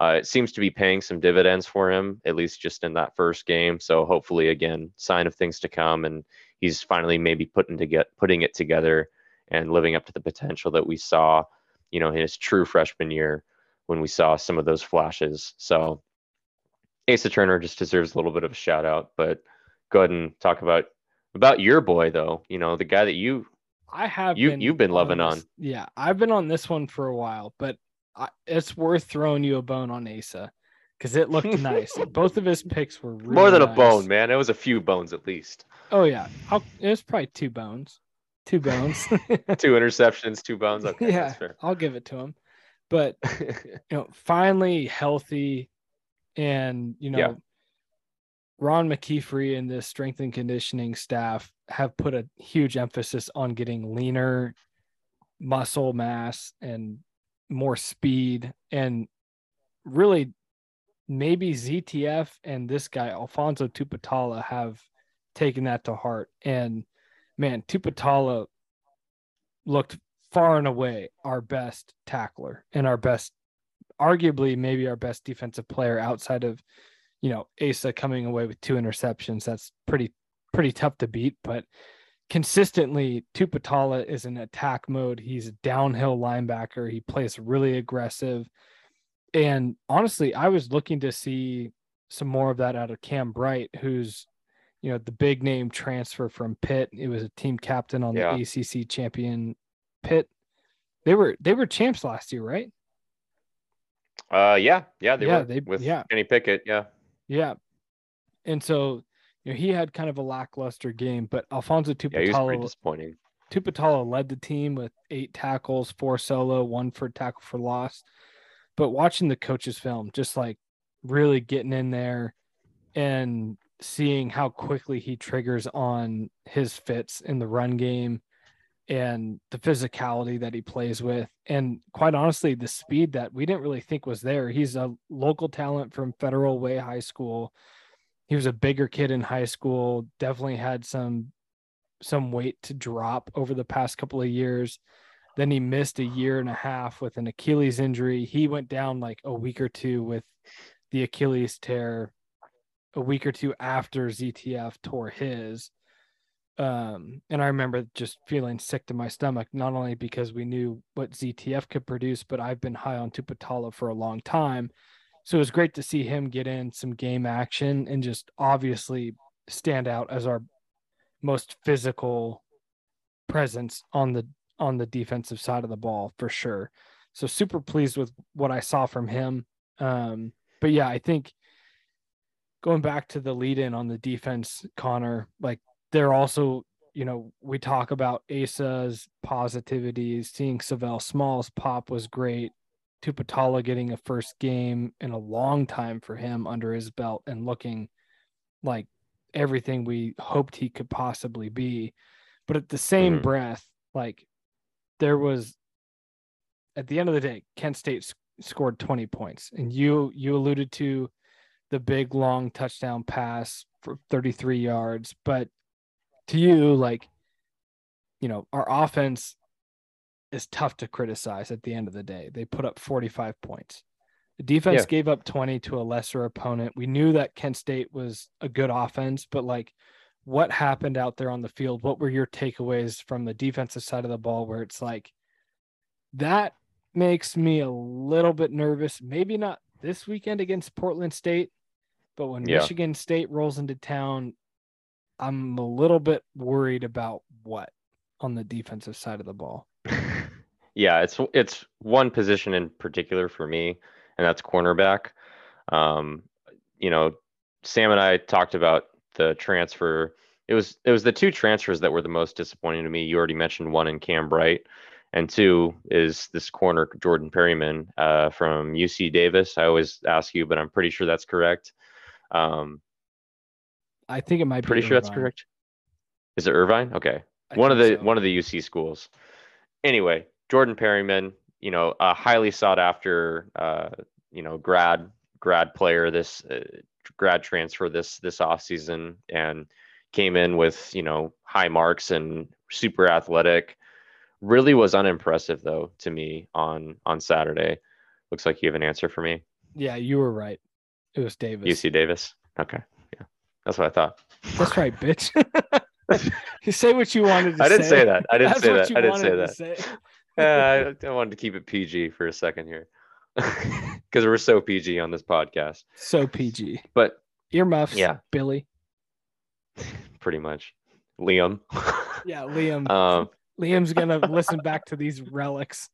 uh, it seems to be paying some dividends for him, at least just in that first game. So hopefully, again, sign of things to come. And he's finally maybe putting to get putting it together and living up to the potential that we saw, you know, in his true freshman year when we saw some of those flashes. So Asa Turner just deserves a little bit of a shout out. But go ahead and talk about about your boy though. You know, the guy that you I have you been you've been loving on, this, on. Yeah, I've been on this one for a while, but I, it's worth throwing you a bone on Asa because it looked nice. Both of his picks were really more than nice. a bone, man. It was a few bones at least. Oh yeah, I'll, it was probably two bones, two bones, two interceptions, two bones. Okay, yeah, I'll give it to him but you know, finally healthy and you know, yeah. Ron McKeefery and this strength and conditioning staff have put a huge emphasis on getting leaner muscle mass and more speed and really maybe ZTF and this guy Alphonzo Tuputala have taken that to heart and man Tuputala looked far and away our best tackler and our best arguably maybe our best defensive player outside of you know Asa coming away with two interceptions. That's pretty pretty tough to beat but consistently Tuputala is in attack mode. He's a downhill linebacker. He plays really aggressive. And honestly I was looking to see some more of that out of Cam Bright who's you know the big name transfer from Pitt. It was a team captain on Yeah. the ACC champion Pitt they were they were champs last year right Uh, yeah, yeah, they Yeah, were they- with yeah. Kenny Pickett. Yeah, Yeah. And so, you know, he had kind of a lackluster game, but Alphonzo yeah, he was pretty disappointing. Tuputala led the team with eight tackles, four solo, one for tackle for loss. But watching the coaches film, just like really getting in there and seeing how quickly he triggers on his fits in the run game and the physicality that he plays with and quite honestly the speed that we didn't really think was there. He's a local talent from federal way high school. He was a bigger kid in high school definitely had some some weight to drop over the past couple of years. Then he missed a year and a half with an achilles injury. He went down like a week or two with the achilles tear a week or two after ztf tore his um, and I remember just feeling sick to my stomach, not only because we knew what ZTF could produce, but I've been high on Tuputala for a long time. So it was great to see him get in some game action and just obviously stand out as our most physical presence on the on the defensive side of the ball for sure. So super pleased with what I saw from him. Um, but yeah, I think going back to the lead in on the defense, Connor, like they're also, you know, we talk about Asa's positivities, seeing Savell Smalls pop was great. Tuputala getting a first game in a long time for him under his belt and looking like everything we hoped he could possibly be. But at the same Mhm. breath, like there was at the end of the day, Kent State s- scored 20 points. And you you alluded to the big long touchdown pass for 33 yards, but to you like you know, our offense is tough to criticize at the end of the day. They put up 45 points. The defense Yeah. gave up 20 to a lesser opponent. We knew that Kent State was a good offense, but like what happened out there on the field? What were your takeaways from the defensive side of the ball where it's like that makes me a little bit nervous. Maybe not this weekend against Portland State, but when Yeah. Michigan State rolls into town, I'm a little bit worried about what on the defensive side of the ball. yeah, it's it's one position in particular for me, and that's cornerback. Um, you know, Sam and I talked about the transfer. It was it was the two transfers that were the most disappointing to me. You already mentioned one in Cam Bright, and two is this corner Jordan Perryman uh, from UC Davis. I always ask you, but I'm pretty sure that's correct. Um, I think it might be pretty sure that's Irvine. correct. Is it Irvine? Okay I one of the so. one of the UC schools. Anyway, Jordan Perryman, you know, a highly sought after, uh, you know, grad grad player this uh, grad transfer this this off season and came in with you know high marks and super athletic. Really was unimpressive though to me on on Saturday. Looks like you have an answer for me. Yeah, you were right. It was Davis. UC Davis. Okay, that's what I thought. That's right, bitch. you say what you wanted to say. I didn't say that. I didn't That's say that. I didn't say that. say. Uh, I, I wanted to keep it PG for a second here because we're so PG on this podcast. So PG. But Earmuffs. Yeah. Billy. pretty much, Liam. Yeah, Liam. um, Liam's gonna listen back to these relics.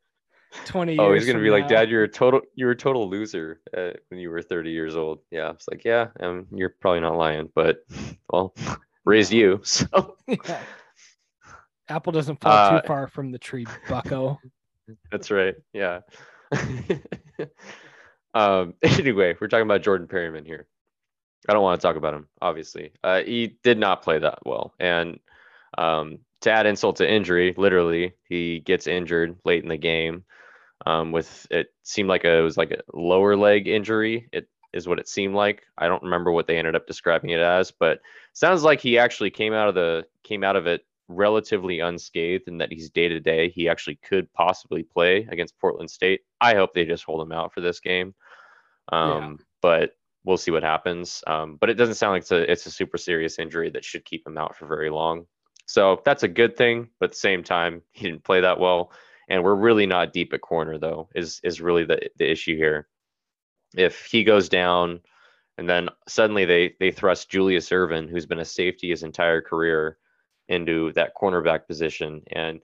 Twenty years. oh, he's gonna be like. Dad, you're a total, you're a total loser uh, when you were 30 years old. Yeah, it's like, yeah, um, you're probably not lying, but well, raised you, so Yeah. Apple doesn't fall Uh, too far from the tree, Bucko. That's right. Yeah. um, anyway, we're talking about Jordan Perryman here. I don't want to talk about him. Obviously, uh, he did not play that well, and um, to add insult to injury, literally, he gets injured late in the game. Um, with it seemed like a, it was like a lower leg injury. It is what it seemed like. I don't remember what they ended up describing it as, but sounds like he actually came out of the came out of it relatively unscathed and that he's day to day. He actually could possibly play against Portland State. I hope they just hold him out for this game. Um, yeah. But we'll see what happens. Um, but it doesn't sound like it's a, it's a super serious injury that should keep him out for very long. So that's a good thing. But at the same time, he didn't play that well. And we're really not deep at corner, though, is, is really the, the issue here. If he goes down, and then suddenly they they thrust Julius Irvin, who's been a safety his entire career, into that cornerback position. And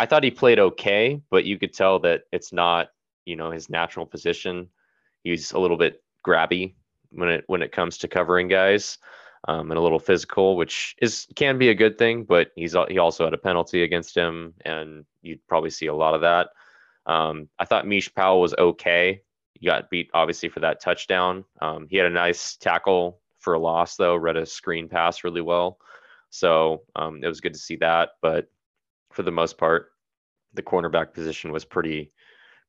I thought he played okay, but you could tell that it's not, you know, his natural position. He's a little bit grabby when it when it comes to covering guys, um, and a little physical, which is can be a good thing. But he's he also had a penalty against him, and you'd probably see a lot of that. Um, I thought Mish Powell was okay. He got beat obviously for that touchdown. Um, he had a nice tackle for a loss though. Read a screen pass really well. So um, it was good to see that. But for the most part, the cornerback position was pretty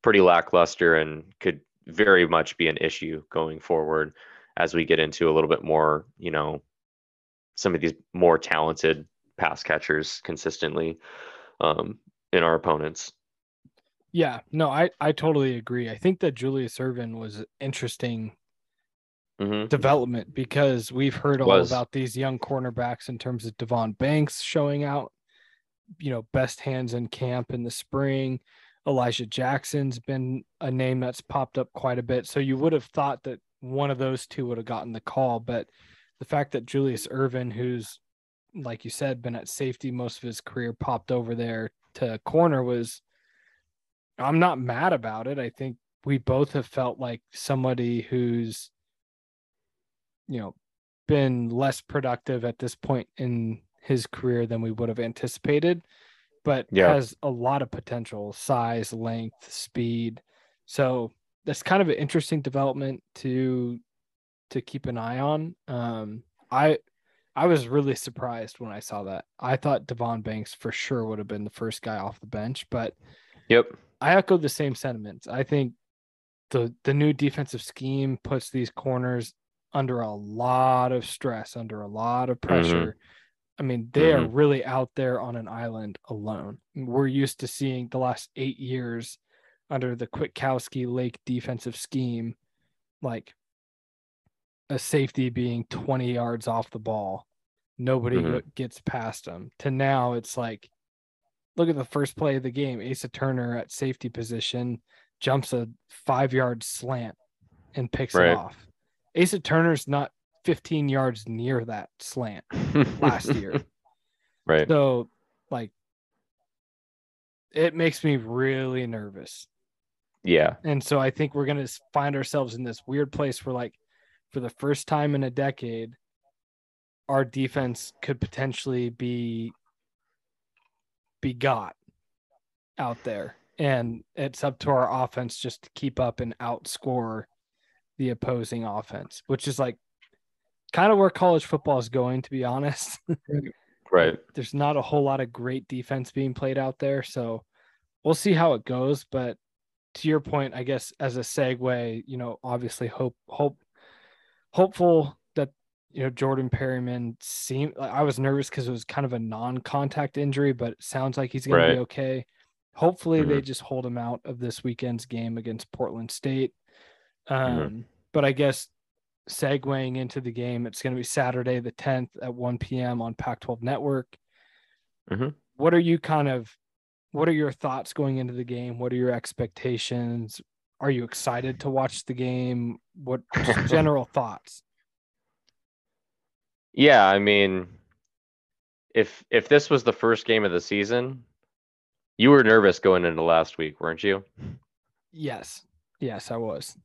pretty lackluster and could very much be an issue going forward as we get into a little bit more, you know, some of these more talented pass catchers consistently um, in our opponents. Yeah, no, I I totally agree. I think that Julius Irvin was interesting mm-hmm. development because we've heard all Was. about these young cornerbacks in terms of Davon Banks showing out, you know, best hands in camp in the spring. Elijah Jackson's been a name that's popped up quite a bit. So you would have thought that one of those two would have gotten the call, but the fact that Julius Irvin, who's like you said, been at safety most of his career, popped over there to corner was I'm not mad about it. I think we both have felt like somebody who's you know, been less productive at this point in his career than we would have anticipated, but yeah. has a lot of potential, size, length, speed. So that's kind of an interesting development to to keep an eye on. Um, I I was really surprised when I saw that. I thought Davon Banks for sure would have been the first guy off the bench, but yep, I echo the same sentiments. I think the the new defensive scheme puts these corners under a lot of stress, under a lot of mm-hmm. pressure. Mm-hmm. I mean, they mm-hmm. are really out there on an island alone. We're used to seeing the last eight years under the Kwiatkowski Lake defensive scheme, like a safety being 20 yards off the ball. Nobody mm-hmm. gets past them. To now, it's like, look at the first play of the game. Asa Turner at safety position jumps a five yard slant and picks right. it off. Asa Turner's not 15 yards near that slant last year. Right. So, like, it makes me really nervous. Yeah. And so I think we're going to find ourselves in this weird place where, like, for the first time in a decade, our defense could potentially be be got out there and it's up to our offense just to keep up and outscore the opposing offense, which is like kind of where college football is going, to be honest. right. There's not a whole lot of great defense being played out there. So we'll see how it goes. But to your point, I guess as a segue, you know, obviously hope, hope, hopeful that, you know, Jordan Perryman seemed like I was nervous because it was kind of a non contact injury, but it sounds like he's going right. to be okay. Hopefully mm-hmm. they just hold him out of this weekend's game against Portland State. Mm-hmm. Um, mm-hmm. But I guess segueing into the game, it's going to be Saturday the 10th at 1 p.m. on Pac 12 Network. Mm-hmm. What are you kind of, what are your thoughts going into the game? What are your expectations? Are you excited to watch the game? What general thoughts? Yeah, I mean, if if this was the first game of the season, you were nervous going into last week, weren't you? Yes. Yes, I was.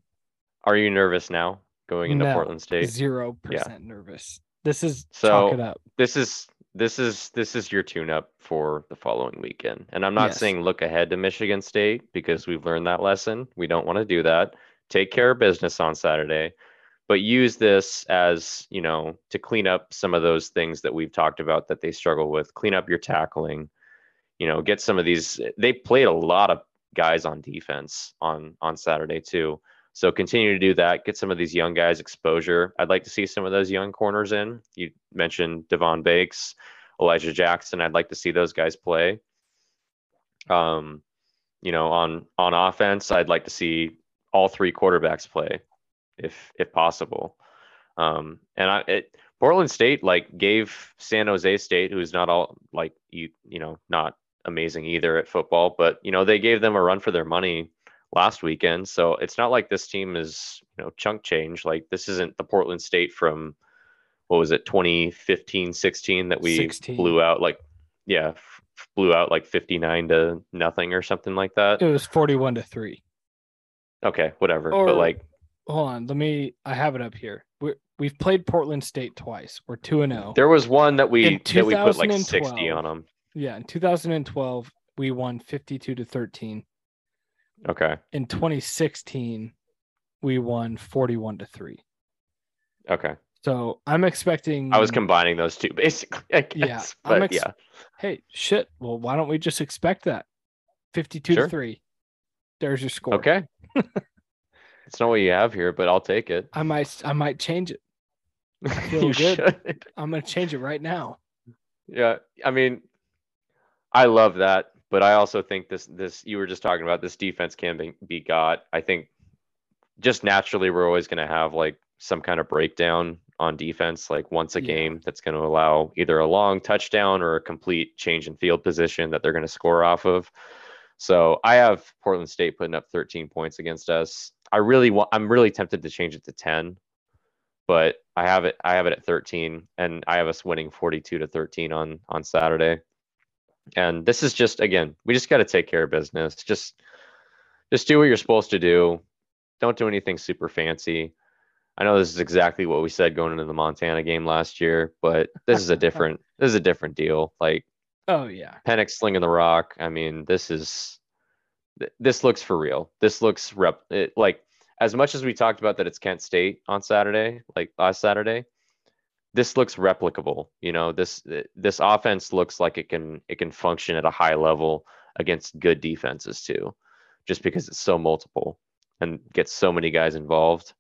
Are you nervous now going into no, Portland State? Zero percent nervous. This is so chalk it up. This is this is this is your tune up for the following weekend. And I'm not yes. saying look ahead to Michigan State because we've learned that lesson. We don't want to do that. Take care of business on Saturday. but use this as you know to clean up some of those things that we've talked about that they struggle with. Clean up your tackling. You know, get some of these. They played a lot of guys on defense on on Saturday too. So continue to do that. Get some of these young guys exposure. I'd like to see some of those young corners in. You mentioned Davon Banks, Elijah Jackson. I'd like to see those guys play. Um, you know, on on offense, I'd like to see all three quarterbacks play, if if possible. Um, and I, it, Portland State like gave San Jose State, who's not all like you, you know, not amazing either at football, but you know they gave them a run for their money last weekend. So it's not like this team is you know chunk change. Like this isn't the Portland State from what was it 2015 16 that we 16. blew out like yeah f- blew out like 59 to nothing or something like that. It was 41 to 3. Okay, whatever. Or, but like hold on, let me I have it up here. we we've played Portland State twice. We're 2 and 0. There was one that we that we put like 60 on them. Yeah, in 2012 we won 52 to 13. Okay. In 2016 we won 41 to 3. Okay. So I'm expecting. I was combining those two basically. I guess, yeah, but ex- yeah. Hey, shit. Well, why don't we just expect that? Fifty-two sure. to three. There's your score. Okay. it's not what you have here, but I'll take it. I might. I might change it. Feel good. Should. I'm gonna change it right now. Yeah, I mean, I love that, but I also think this. This you were just talking about. This defense can be, be got. I think just naturally we're always going to have like some kind of breakdown on defense, like once a yeah. game, that's going to allow either a long touchdown or a complete change in field position that they're going to score off of. So I have Portland State putting up 13 points against us. I really want. I'm really tempted to change it to 10, but I have it. I have it at 13, and I have us winning 42 to 13 on on Saturday. And this is just again, we just got to take care of business. Just just do what you're supposed to do. Don't do anything super fancy. I know this is exactly what we said going into the Montana game last year, but this is a different this is a different deal. Like, oh yeah, Penix slinging the rock. I mean, this is this looks for real. This looks rep it, like as much as we talked about that it's Kent State on Saturday, like last Saturday. This looks replicable. You know, this this offense looks like it can it can function at a high level against good defenses too, just because it's so multiple and gets so many guys involved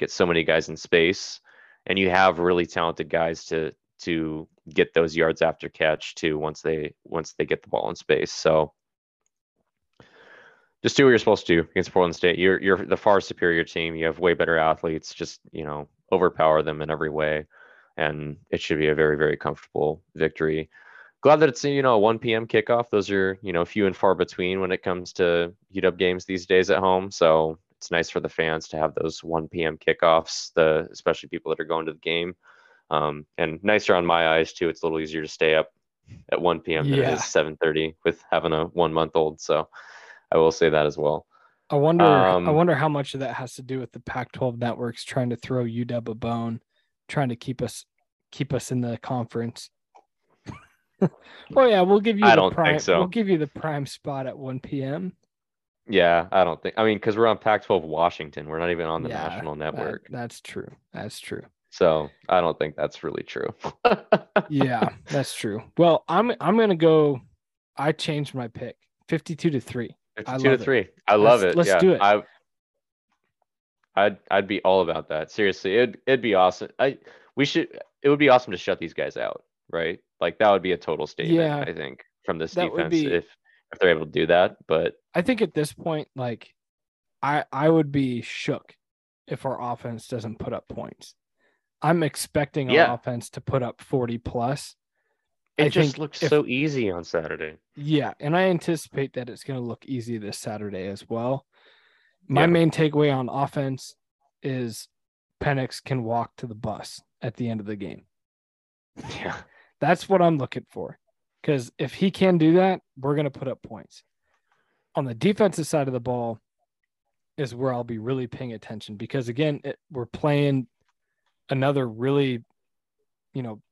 get so many guys in space, and you have really talented guys to to get those yards after catch too once they once they get the ball in space. So just do what you're supposed to do against Portland State. You're you're the far superior team. You have way better athletes. Just you know overpower them in every way, and it should be a very very comfortable victory. Glad that it's you know a 1 p.m. kickoff. Those are you know few and far between when it comes to UW games these days at home. So it's nice for the fans to have those 1 p.m. kickoffs, the especially people that are going to the game. Um, and nicer on my eyes too. It's a little easier to stay up at 1 p.m. than yeah. it is 7:30 with having a one month old. So I will say that as well. I wonder. Um, I wonder how much of that has to do with the Pac-12 networks trying to throw UW a bone, trying to keep us keep us in the conference. oh yeah, we'll give you. I don't prime, think so. We'll give you the prime spot at 1 p.m. Yeah, I don't think. I mean, because we're on Pac-12 Washington, we're not even on the yeah, national network. That, that's true. That's true. So I don't think that's really true. yeah, that's true. Well, I'm I'm gonna go. I changed my pick, fifty-two to three. Fifty-two to three. I love let's, it. Let's yeah, do it. I, I'd I'd be all about that. Seriously, it'd it'd be awesome. I we should. It would be awesome to shut these guys out, right? Like that would be a total statement. Yeah, I think from this defense be, if if they're able to do that. But I think at this point, like I I would be shook if our offense doesn't put up points. I'm expecting our yeah. offense to put up 40 plus. It I just looks if, so easy on Saturday. Yeah, and I anticipate that it's going to look easy this Saturday as well. My yeah. main takeaway on offense is Penix can walk to the bus at the end of the game. Yeah. That's what I'm looking for. Because if he can do that, we're going to put up points. On the defensive side of the ball is where I'll be really paying attention because, again, it, we're playing another really, you know,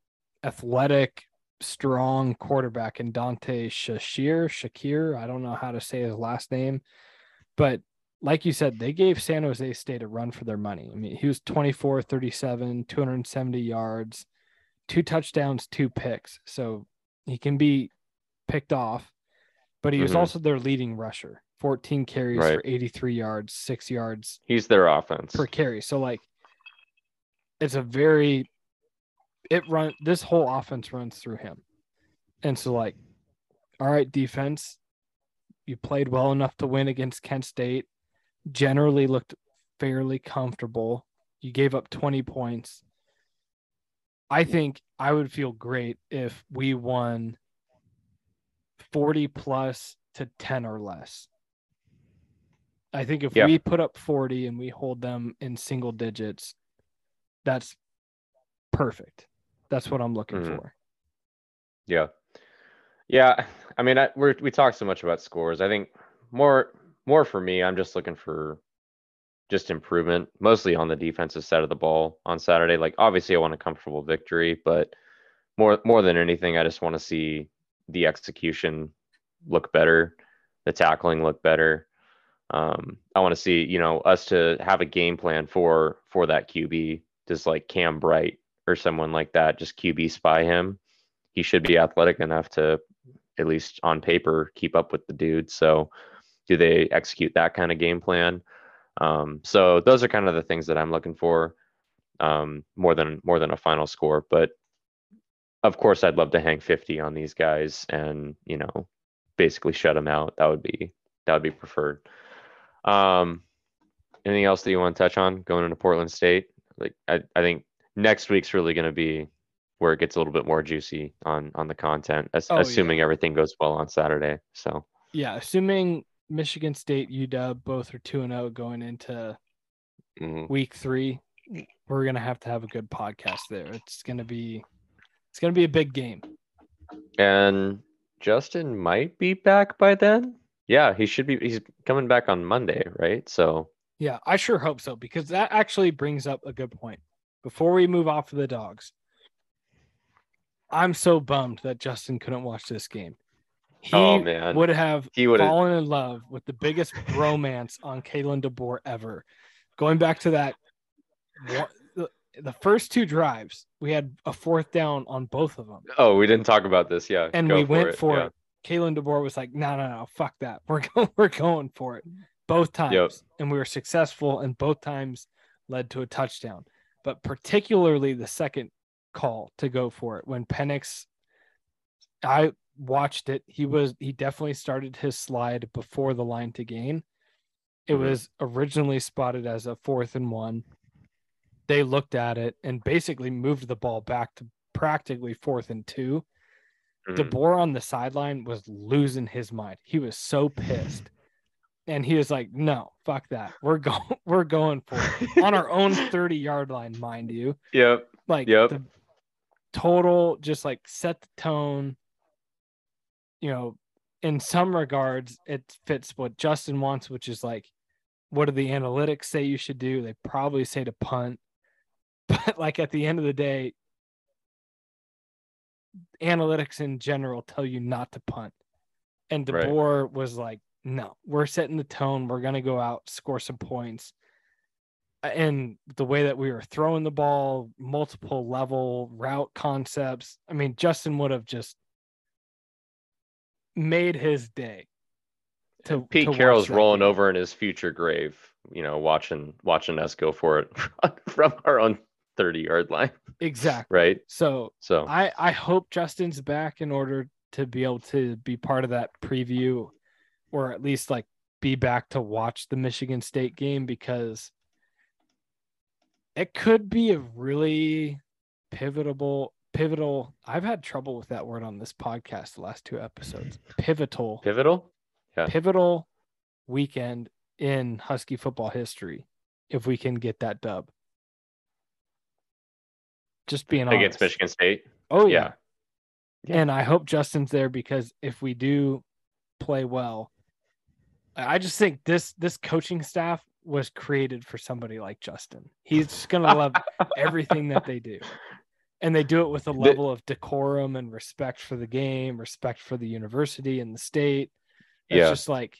athletic, strong quarterback in Dante Shakir. Shakir, I don't know how to say his last name, but like you said, they gave San Jose State a run for their money. I mean, he was 24, 37, 270 yards, two touchdowns, two picks. So he can be picked off, but he was Mhm. also their leading rusher 14 carries Right. for 83 yards, six yards He's their offense. per carry. So, like, it's a very, it run, this whole offense runs through him. And so, like, all right, defense, you played well enough to win against Kent State, generally looked fairly comfortable. You gave up 20 points. I think I would feel great if we won 40 plus to 10 or less. I think if Yeah. we put up 40 and we hold them in single digits, that's perfect. That's what I'm looking Mhm. for. Yeah. Yeah. I mean, I, we're, we talk so much about scores. I think more, more for me, I'm just looking for just improvement, mostly on the defensive side of the ball on Saturday. Like, obviously, I want a comfortable victory, but more, more than anything, I just want to see the execution look better, the tackling look better. Um, I want to see, you know, us to have a game plan for for that QB, just like Cam Bright or someone like that. Just QB spy him. He should be athletic enough to, at least on paper, keep up with the dude. So, do they execute that kind of game plan? Um, so those are kind of the things that I'm looking for, um, more than more than a final score. But of course, I'd love to hang 50 on these guys and you know, basically shut them out. That would be that would be preferred. Um, anything else that you want to touch on going into Portland State? Like, I, I think next week's really going to be where it gets a little bit more juicy on on the content, as, Oh, yeah. assuming everything goes well on Saturday. So Yeah, assuming Michigan State, UW both are 2 and 0 going into mhm. week 3, we're going to have to have a good podcast there. It's going to be it's going to be a big game. and Justin might be back by then. Yeah, he should be. He's coming back on Monday, right? So Yeah, I sure hope so because that actually brings up a good point. Before we move off of the dogs, I'm so bummed that Justin couldn't watch this game. He Oh, man. would have he would have. fallen in love with the biggest romance on Kalen DeBoer ever. Going back to that, the, first two drives, we had a fourth down on both of them, Oh, we didn't talk about this. Yeah, and we went it, for yeah. it. Kalen DeBoer was like, "No, no, no, fuck that. We're going, we're going for it." Both times, and we were successful, and both times led to a touchdown. But particularly the second call to go for it when Penix, I watched it. He was he definitely started his slide before the line to gain. It Mhm. was originally spotted as a fourth and one. They looked at it and basically moved the ball back to practically fourth and two. Mhm. DeBoer on the sideline was losing his mind. He was so pissed. And he was like, no, fuck that. We're going we're going for it. On our own 30 yard line, mind you. Yep. Like Yep. the total just like set the tone. You know, in some regards, it fits what Justin wants, which is like, what do the analytics say you should do? They probably say to punt. But like at the end of the day, analytics in general tell you not to punt. And Right. DeBoer was like, no, we're setting the tone. We're going to go out, score some points. And the way that we were throwing the ball, multiple level route concepts. I mean, Justin would have just made his day. To, Pete to Carroll's rolling game. over in his future grave, you know, watching watching us go for it from our own 30 yard line, Exactly. right? So So I I hope Justin's back in order to be able to be part of that preview, or at least like be back to watch the Michigan State game because it could be a really pivotal pivotal. I've had trouble with that word on this podcast the last two episodes. Pivotal pivotal. Yeah. pivotal weekend in Husky football history if we can get that dub. Just being honest. against Michigan State. Oh yeah. yeah. And I hope Justin's there because if we do play well, I I just think this this coaching staff was created for somebody like Justin. He's just gonna love everything that they do. And they do it with a The- level of decorum and respect for the game, respect for the university and the state. It's Yeah. just like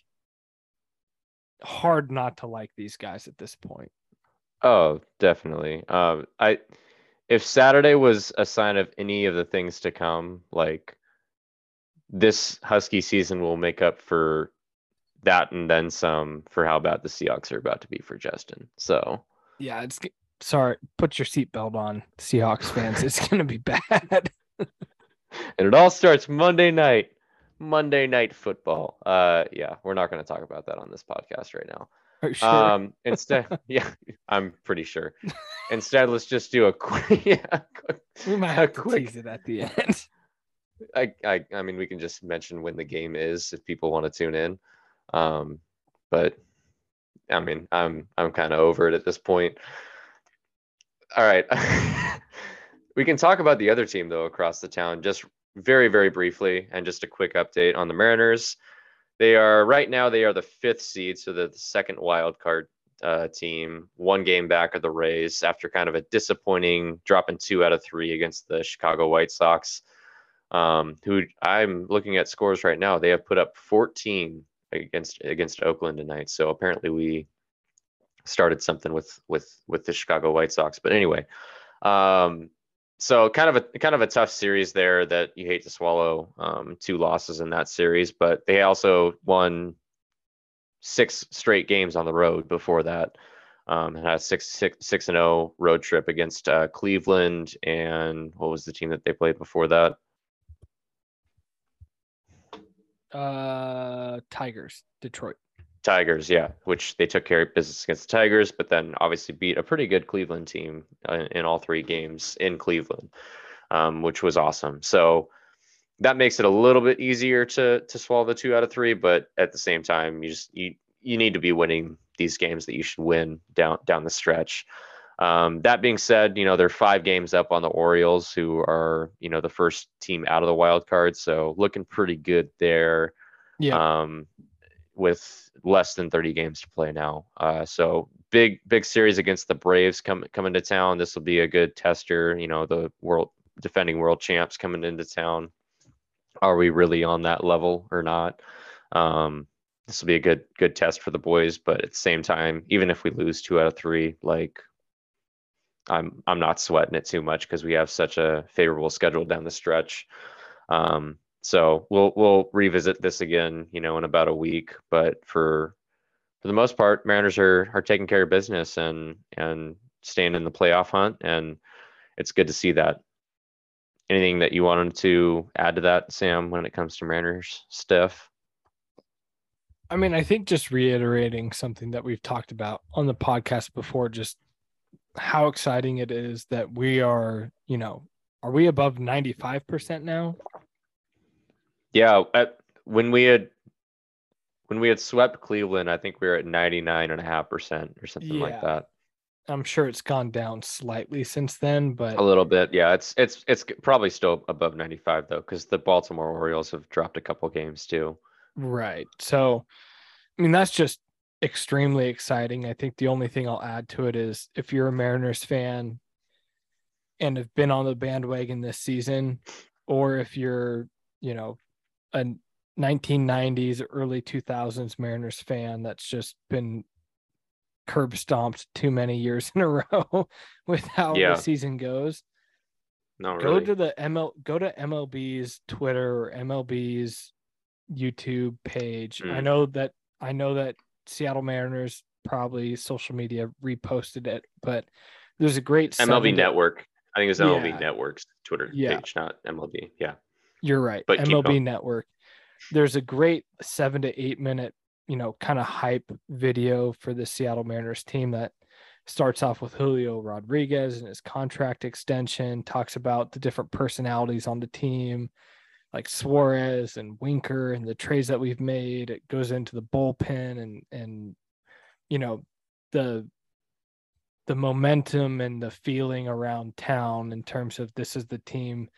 hard not to like these guys at this point. Oh, definitely. Um, I if Saturday was a sign of any of the things to come, like this Husky season will make up for that and then some for how bad the Seahawks are about to be for Justin. So Yeah, it's sorry. Put your seatbelt on, Seahawks fans. It's gonna be bad. and it all starts Monday night. Monday night football. Uh yeah, we're not gonna talk about that on this podcast right now. Sure? Um instead yeah, I'm pretty sure. Instead, let's just do a quick yeah, quick we might a have to quick- tease it at the end. I, I I mean we can just mention when the game is if people want to tune in. Um but I mean I'm I'm kind of over it at this point. All right. we can talk about the other team though across the town just very very briefly and just a quick update on the Mariners. They are right now they are the 5th seed so the second wild card uh, team, one game back of the Rays after kind of a disappointing dropping 2 out of 3 against the Chicago White Sox um, who I'm looking at scores right now. They have put up 14 against against Oakland tonight. So apparently we started something with with with the Chicago White Sox. But anyway, um, so kind of a kind of a tough series there that you hate to swallow. Um, two losses in that series, but they also won six straight games on the road before that. Um, had a six six six and zero road trip against uh, Cleveland and what was the team that they played before that? Uh, Tigers, Detroit. Tigers, yeah, which they took care of business against the Tigers, but then obviously beat a pretty good Cleveland team uh, in all three games in Cleveland, um, which was awesome. So that makes it a little bit easier to to swallow the two out of three, but at the same time, you just you you need to be winning these games that you should win down down the stretch. Um, that being said, you know they're five games up on the Orioles, who are you know the first team out of the wild card, so looking pretty good there Yeah. um, with less than 30 games to play now. Uh, so big, big series against the Braves come, coming to town. This will be a good tester. You know, the world defending world champs coming into town. Are we really on that level or not? Um, this will be a good, good test for the boys. But at the same time, even if we lose two out of three, like I'm, I'm not sweating it too much because we have such a favorable schedule down the stretch. Um, so we'll we'll revisit this again, you know, in about a week. But for for the most part, Mariners are are taking care of business and and staying in the playoff hunt, and it's good to see that. Anything that you wanted to add to that, Sam, when it comes to Mariners stuff? I mean, I think just reiterating something that we've talked about on the podcast before, just how exciting it is that we are, you know, are we above 95% now? Yeah, at, when we had when we had swept Cleveland, I think we were at 99 and a half percent or something like that. I'm sure it's gone down slightly since then, but A little bit, yeah. It's it's it's probably still above 95 though, because the Baltimore Orioles have dropped a couple games too. Right. So, I mean, that's just extremely exciting. I think the only thing I'll add to it is if you're a Mariners fan and have been on the bandwagon this season, or if you're, you know, a 1990s, early 2000s Mariners fan that's just been curb stomped too many years in a row with how Yeah. the season goes No, go really. to the ML go to MLB's Twitter or MLB's YouTube page. I Mm. know that I know that Seattle Mariners probably social media reposted it, but there's a great MLB Network. I think it's MLB Yeah. Network's Twitter Yeah. page, not MLB. Yeah. You're right. But MLB. Network. There's a great seven to eight minute, you know, kind of hype video for the Seattle Mariners team that starts off with Julio Rodriguez and his contract extension, talks about the different personalities on the team, like Suarez and Winker and the trades that we've made. It goes into the bullpen and and you know the the momentum and the feeling around town in terms of this is the team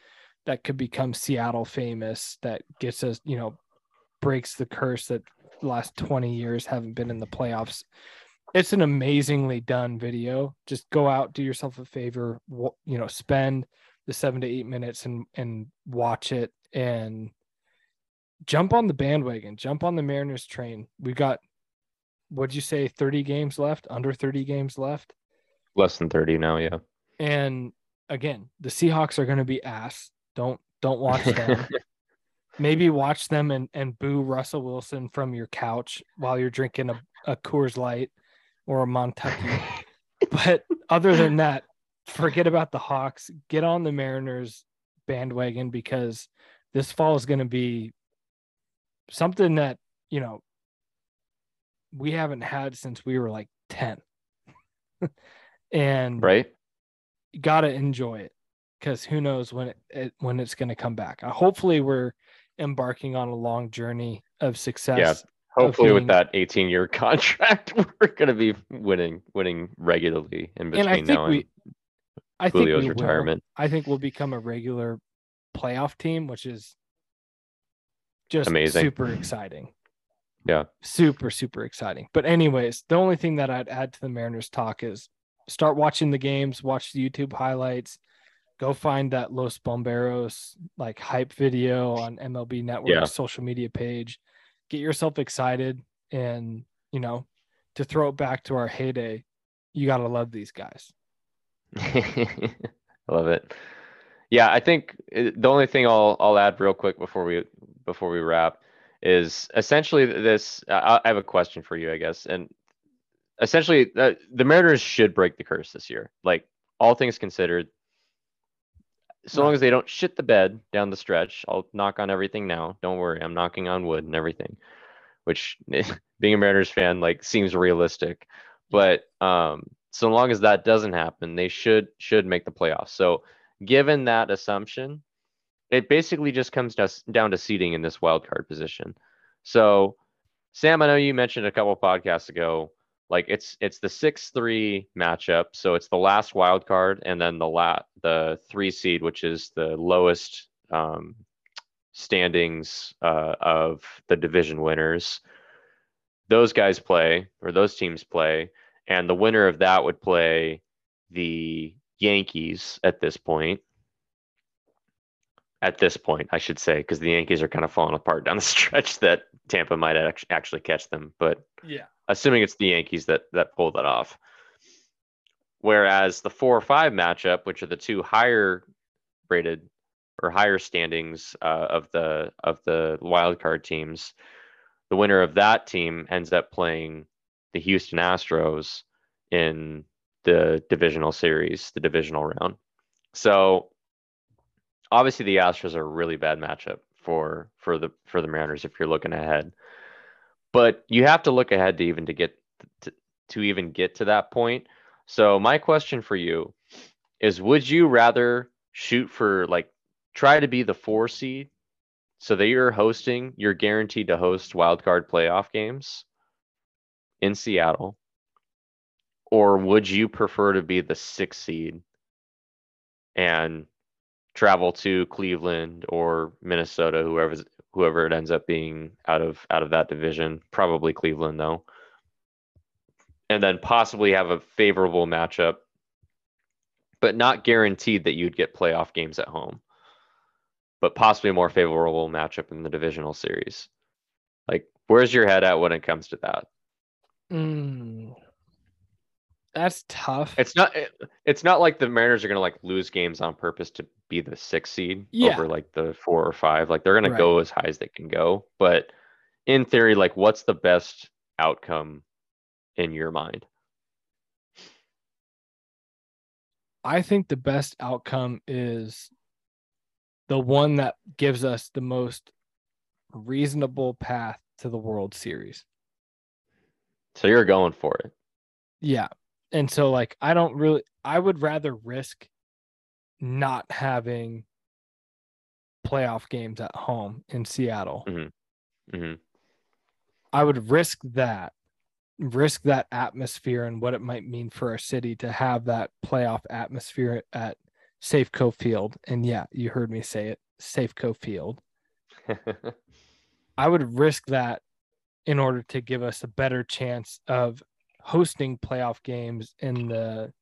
that could become Seattle famous that gets us, you know, breaks the curse that the last 20 years haven't been in the playoffs. It's an amazingly done video. Just go out, do yourself a favor, you know, spend the 7 to 8 minutes and and watch it and jump on the bandwagon, jump on the Mariners train. We got what'd you say 30 games left, under 30 games left. Less than 30 now, yeah. And again, the Seahawks are going to be ass. Don't don't watch them. Maybe watch them and, and boo Russell Wilson from your couch while you're drinking a, a Coors Light or a Montucky. but other than that, forget about the Hawks. Get on the Mariners bandwagon because this fall is going to be something that, you know, we haven't had since we were like 10. and right? You got to enjoy it because who knows when it, it when it's going to come back. Uh, hopefully we're embarking on a long journey of success. Yeah. Hopefully, being- with that 18-year contract, we're going to be winning, winning regularly in between and I think now we and I think Julio's we will. retirement. I think we'll become a regular playoff team, which is just Amazing. super exciting. Yeah. Super, super exciting. But anyways, the only thing that I'd add to the Mariners talk is start watching the games, watch the YouTube highlights, go find that Los Bomberos like hype video on MLB Network's Yeah. social media page. Get yourself excited and you know, to throw it back to our heyday, you gotta love these guys. I love it. Yeah, I think uh, the only thing I'll I'll add real quick before we before we wrap is essentially this. I, I have a question for you, I guess, and essentially uh, the Mariners should break the curse this year. Like all things considered, so long as they don't shit the bed down the stretch. I'll knock on everything now. Don't worry, I'm knocking on wood and everything. Which being a Mariners fan like seems realistic, but um, so long as that doesn't happen, they should should make the playoffs. So given that assumption, it basically just comes down down to seating in this wild card position. So, Sam, I know you mentioned a couple podcasts ago, like it's it's the six three matchup. So it's the last wild card, and then the lat the three seed, which is the lowest um, standings uh, of the division winners. Those guys play, or those teams play, and the winner of that would play the Yankees at this point. At this point, I should say, because the Yankees are kind of falling apart down the stretch that Tampa might act- actually catch them. But Yeah. Assuming it's the Yankees that that pull that off. Whereas the four or five matchup, which are the two higher rated or higher standings uh, of the of the wild card teams, the winner of that team ends up playing the Houston Astros in the divisional series, the divisional round. So obviously the Astros are a really bad matchup for for the for the Mariners if you're looking ahead. But you have to look ahead to even to get to, to even get to that point. So my question for you is would you rather shoot for like try to be the 4 seed so that you're hosting, you're guaranteed to host wild card playoff games in Seattle? Or would you prefer to be the 6 seed and travel to Cleveland or Minnesota, whoever's whoever it ends up being out of out of that division, probably Cleveland though. And then possibly have a favorable matchup, but not guaranteed that you'd get playoff games at home. But possibly a more favorable matchup in the divisional series. Like, where's your head at when it comes to that? Mm. That's tough. It's not. it- It's not like the Mariners are gonna like lose games on purpose to be the six seed Yeah. over like the four or five. Like they're gonna Right. go as high as they can go. But in theory, like, what's the best outcome in your mind? I think the best outcome is the one that gives us the most reasonable path to the World Series. So you're going for it. Yeah. And so like I don't really I would rather risk not having playoff games at home in Seattle. hmm I would risk that risk that atmosphere and what it might mean for our city to have that playoff atmosphere at Safeco Field. And yeah, you heard me say it, Safeco Field. I would risk that in order to give us a better chance of hosting playoff games in the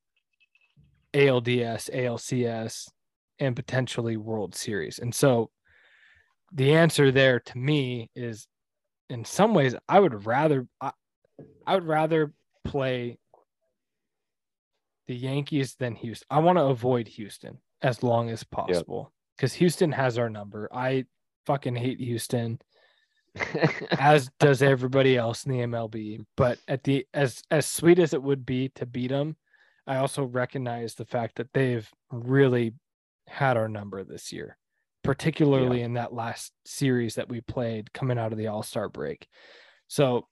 ALDS, ALCS, and potentially World Series. And so the answer there to me is in some ways, I would rather, I, I would rather play the Yankees than Houston. I want to avoid Houston as long as possible because Houston has our number. I fucking hate Houston, as does everybody else in the MLB. But at the as as sweet as it would be to beat them, I also recognize the fact that they've really had our number this year, particularly in that last series that we played coming out of the All Star break. So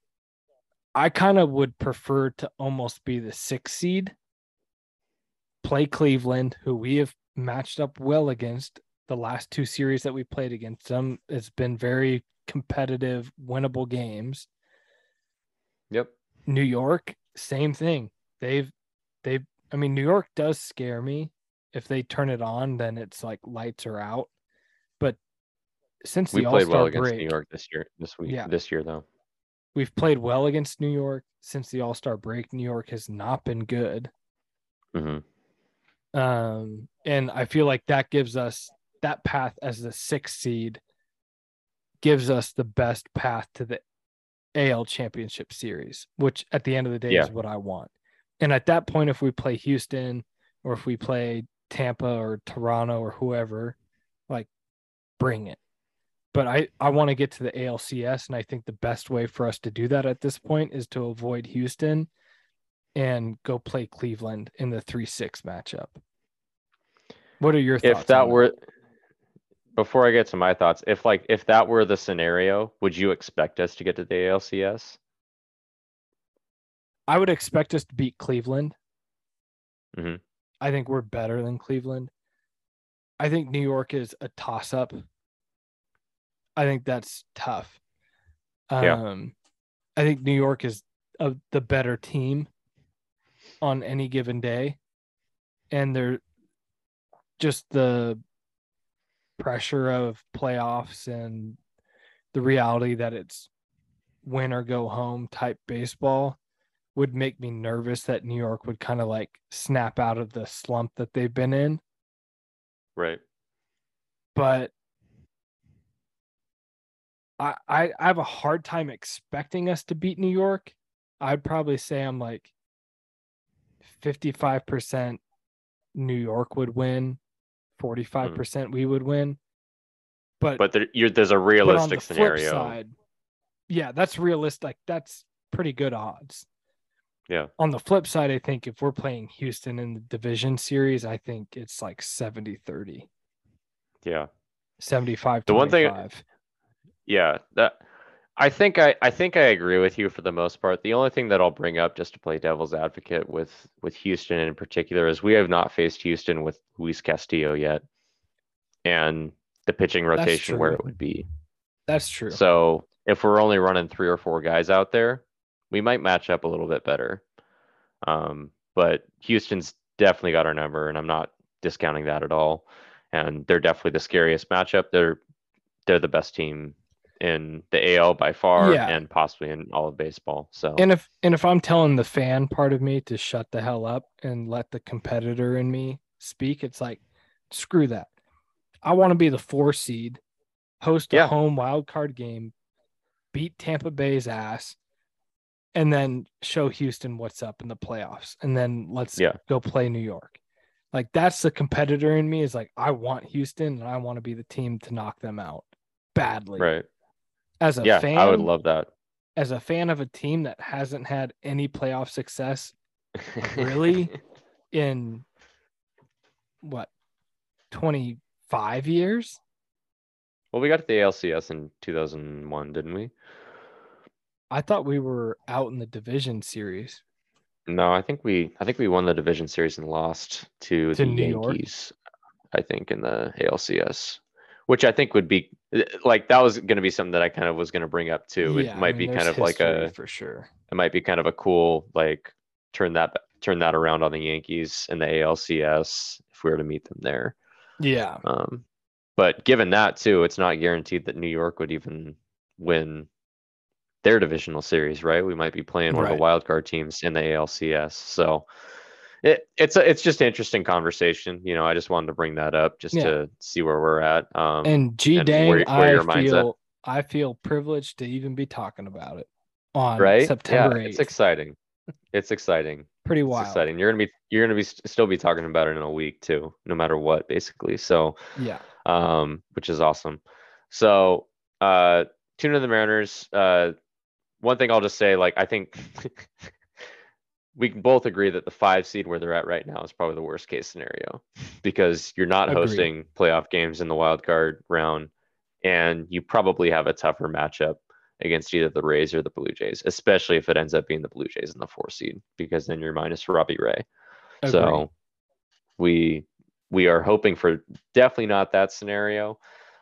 I kind of would prefer to almost be the sixth seed, play Cleveland, who we have matched up well against the last two series that we played against them. It's been very competitive, winnable games. Yep. New York, same thing. They've they I mean New York does scare me. If they turn it on, then it's like lights are out. But since We the played All-Star well against break, New York this year. This week. Yeah. This year though. we've played well against New York since the All-Star break. New York has not been good. hmm Um, and I feel like that gives us that path as the sixth seed gives us the best path to the AL championship series, which at the end of the day Yeah. is what I want. And at that point, if we play Houston or if we play Tampa or Toronto or whoever, like bring it. But I, I want to get to the ALCS, and I think the best way for us to do that at this point is to avoid Houston and go play Cleveland in the 3 6 matchup. What are your thoughts? If that were before I get to my thoughts, if like if that were the scenario, would you expect us to get to the ALCS? I would expect us to beat Cleveland. Mhm. I think we're better than Cleveland. I think New York is a toss up. I think that's tough. Yeah. Um, I think New York is a, the better team on any given day. And they're just the pressure of playoffs and the reality that it's win or go home type baseball would make me nervous that New York would kind of like snap out of the slump that they've been in. Right. But I, I I have a hard time expecting us to beat New York. I'd probably say I'm like 55% New York would win, 45% hmm. we would win. But But there, you're, there's a realistic the flip scenario. side, yeah, that's realistic. That's pretty good odds. Yeah. On the flip side, I think if we're playing Houston in the division series, I think it's like 70 30, Yeah. 75 The one thing- Yeah. That I think I, I think I agree with you for the most part. The only thing that I'll bring up just to play devil's advocate with with Houston in particular is we have not faced Houston with Luis Castillo yet. And the pitching rotation where it would be. That's true. So if we're only running three or four guys out there, we might match up a little bit better. Um, but Houston's definitely got our number, and I'm not discounting that at all. And they're definitely the scariest matchup. They're they're the best team in the AL by far, Yeah. and possibly in all of baseball. So And if and if I'm telling the fan part of me to shut the hell up and let the competitor in me speak, it's like screw that. I want to be the four seed, host a Yeah. home wild card game, beat Tampa Bay's ass, and then show Houston what's up in the playoffs. And then let's Yeah. go play New York. Like that's the competitor in me is like I want Houston and I want to be the team to knock them out badly. right, As a yeah, fan, I would love that. as a fan of a team that hasn't had any playoff success Really? in what 25 years well, we got to the ALCS in 2001, didn't we? i thought we were out in the division series No, I think we I think we won the division series and lost to, To the New York? Yankees. I think in the ALCS, which I think would be like that was going to be something that I kind of was going to bring up too. Yeah, it I might mean, be kind of like a for sure it might be kind of a cool like turn that turn that around on the Yankees and the ALCS if we were to meet them there. yeah Um, but given that too, it's not guaranteed that New York would even win their divisional series, right? We might be playing one of the wild card teams in the ALCS. So it, it's a, it's just an interesting conversation. You know, I just wanted to bring that up just Yeah. to see where we're at. Um, and g and dang where- where i your mind's at. feel i feel privileged to even be talking about it on right? September yeah, 8th. it's exciting. It's exciting. Pretty It's wild. exciting. You're gonna be you're gonna be st- still be talking about it in a week too, no matter what, basically. So Yeah. um, which is awesome. So uh tune in the Mariners. Uh one thing I'll just say, like I think we can both agree that the five seed where they're at right now is probably the worst case scenario because you're not Agreed. hosting playoff games in the wild card round and you probably have a tougher matchup against either the Rays or the Blue Jays, especially if it ends up being the Blue Jays in the four seed, because then you're minus Robbie Ray. Agreed. So we we are hoping for definitely not that scenario.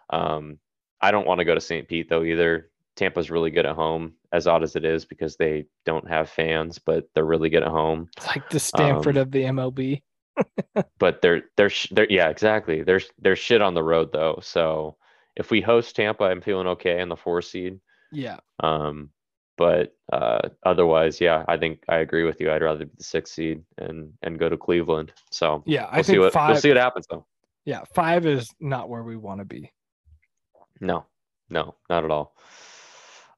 Um, I don't want to go to St. Pete though either. Tampa's really good at home, as odd as it is, because they don't have fans, but they're really good at home. It's like the Stanford Um, of the MLB. But they're they're they're yeah exactly. They're they're shit on the road though. So if we host Tampa, I'm feeling okay in the four seed. Yeah. Um, but uh, otherwise, yeah, I think I agree with you. I'd rather be the sixth seed and and go to Cleveland. So Yeah. I we'll see think what five. we'll see what happens though. Yeah. Five is not where we want to be. No, no, not at all.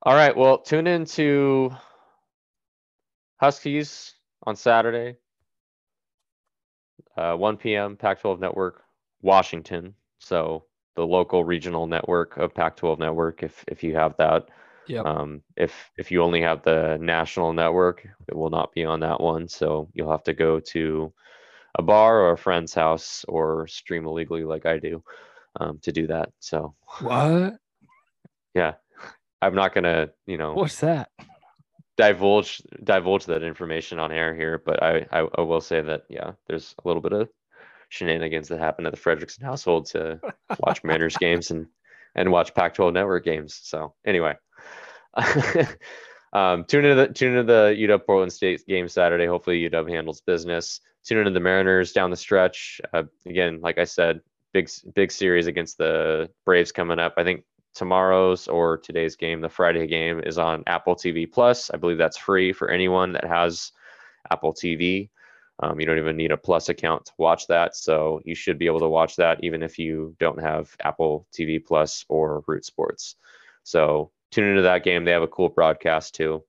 All right, well, tune in to Huskies on Saturday, uh, 1 p.m. Pac-12 Network, Washington. So the local regional network of Pac-12 Network, if if you have that. Yep. Um, if if you only have the national network, it will not be on that one. So you'll have to go to a bar or a friend's house or stream illegally like I do um, to do that. So What? yeah, I'm not gonna you know What's that? divulge divulge that information on air here, but I, I I will say that yeah, there's a little bit of shenanigans that happen at the Frederickson household to watch Mariners games and and watch Pac-12 network games. So anyway, um, tune into the tune into the UW Portland State game Saturday. Hopefully UW handles business. Tune into the Mariners down the stretch. Uh, again, like I said, big big series against the Braves coming up. I think tomorrow's or today's game, the Friday game, is on Apple TV Plus. I believe that's free for anyone that has Apple TV. Um, you don't even need a Plus account to watch that, so you should be able to watch that even if you don't have Apple TV Plus or Root Sports. So tune into that game. They have a cool broadcast too.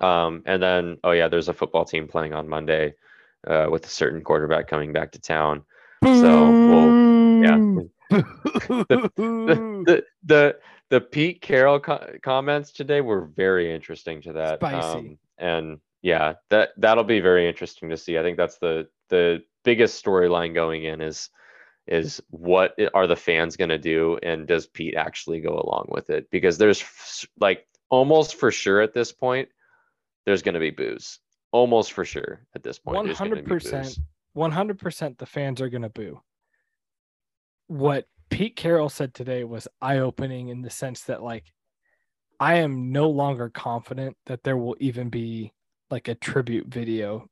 Um, and then, oh yeah, there's a football team playing on Monday uh, with a certain quarterback coming back to town. So we'll yeah. the the the Pete Carroll co- comments today were very interesting to that. Spicy. Um, and yeah, that that'll be very interesting to see. I think that's the the biggest storyline going in is is what are the fans going to do and does Pete actually go along with it? Because there's like almost for sure at this point there's going to be boos. Almost for sure at this point. One there's gonna hundred be percent. One hundred percent. The fans are gonna boo. What Pete Carroll said today was eye-opening in the sense that, like, I am no longer confident that there will even be like a tribute video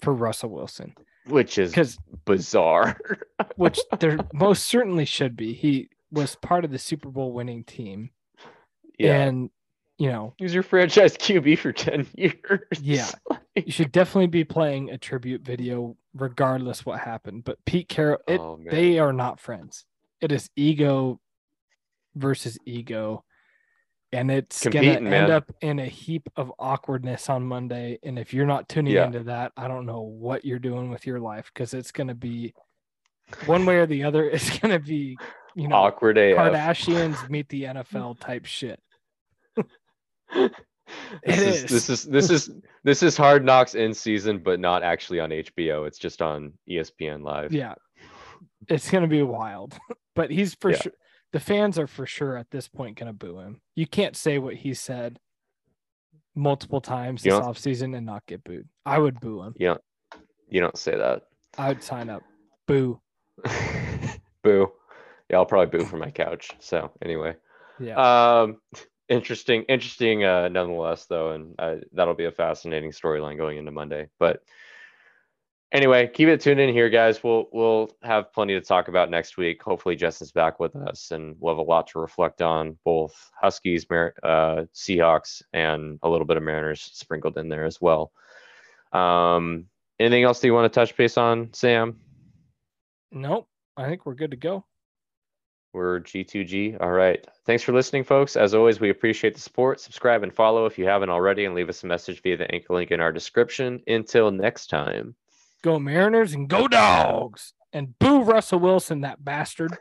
for Russell Wilson which is because bizarre. which there most certainly should be. He was part of the Super Bowl winning team, yeah. and you know He was your franchise QB for 10 years. Yeah. you should definitely be playing a tribute video regardless what happened. But Pete Carroll, it, Oh, they are not friends. It is ego versus ego. And it's gonna end man. up in a heap of awkwardness on Monday. And if you're not tuning Yeah. into that, I don't know what you're doing with your life because it's gonna be one way or the other. It's gonna be, you know, Awkward AF. Kardashians meet the NFL type shit. this It is, is. this is this is this is Hard Knocks in season, but not actually on HBO. It's just on ESPN Live. Yeah. It's gonna be wild. But he's for Yeah. sure the fans are for sure at this point gonna boo him. You can't say what he said multiple times this offseason and not get booed. I would boo him. You don't you don't say that. I would sign up. Boo. boo. Yeah, I'll probably boo from my couch. So anyway. Yeah. Um interesting, interesting uh nonetheless though, and uh, that'll be a fascinating storyline going into Monday. But anyway, keep it tuned in here, guys. We'll we'll have plenty to talk about next week. Hopefully, Justin's back with us, and we'll have a lot to reflect on both Huskies, Mar- uh, Seahawks, and a little bit of Mariners sprinkled in there as well. Um, anything else that you want to touch base on, Sam? nope. I think we're good to go. We're G2G. All right. Thanks for listening, folks. As always, we appreciate the support. Subscribe and follow if you haven't already, and leave us a message via the anchor link in our description. Until next time. Go Mariners and go dogs. And boo Russell Wilson, that bastard.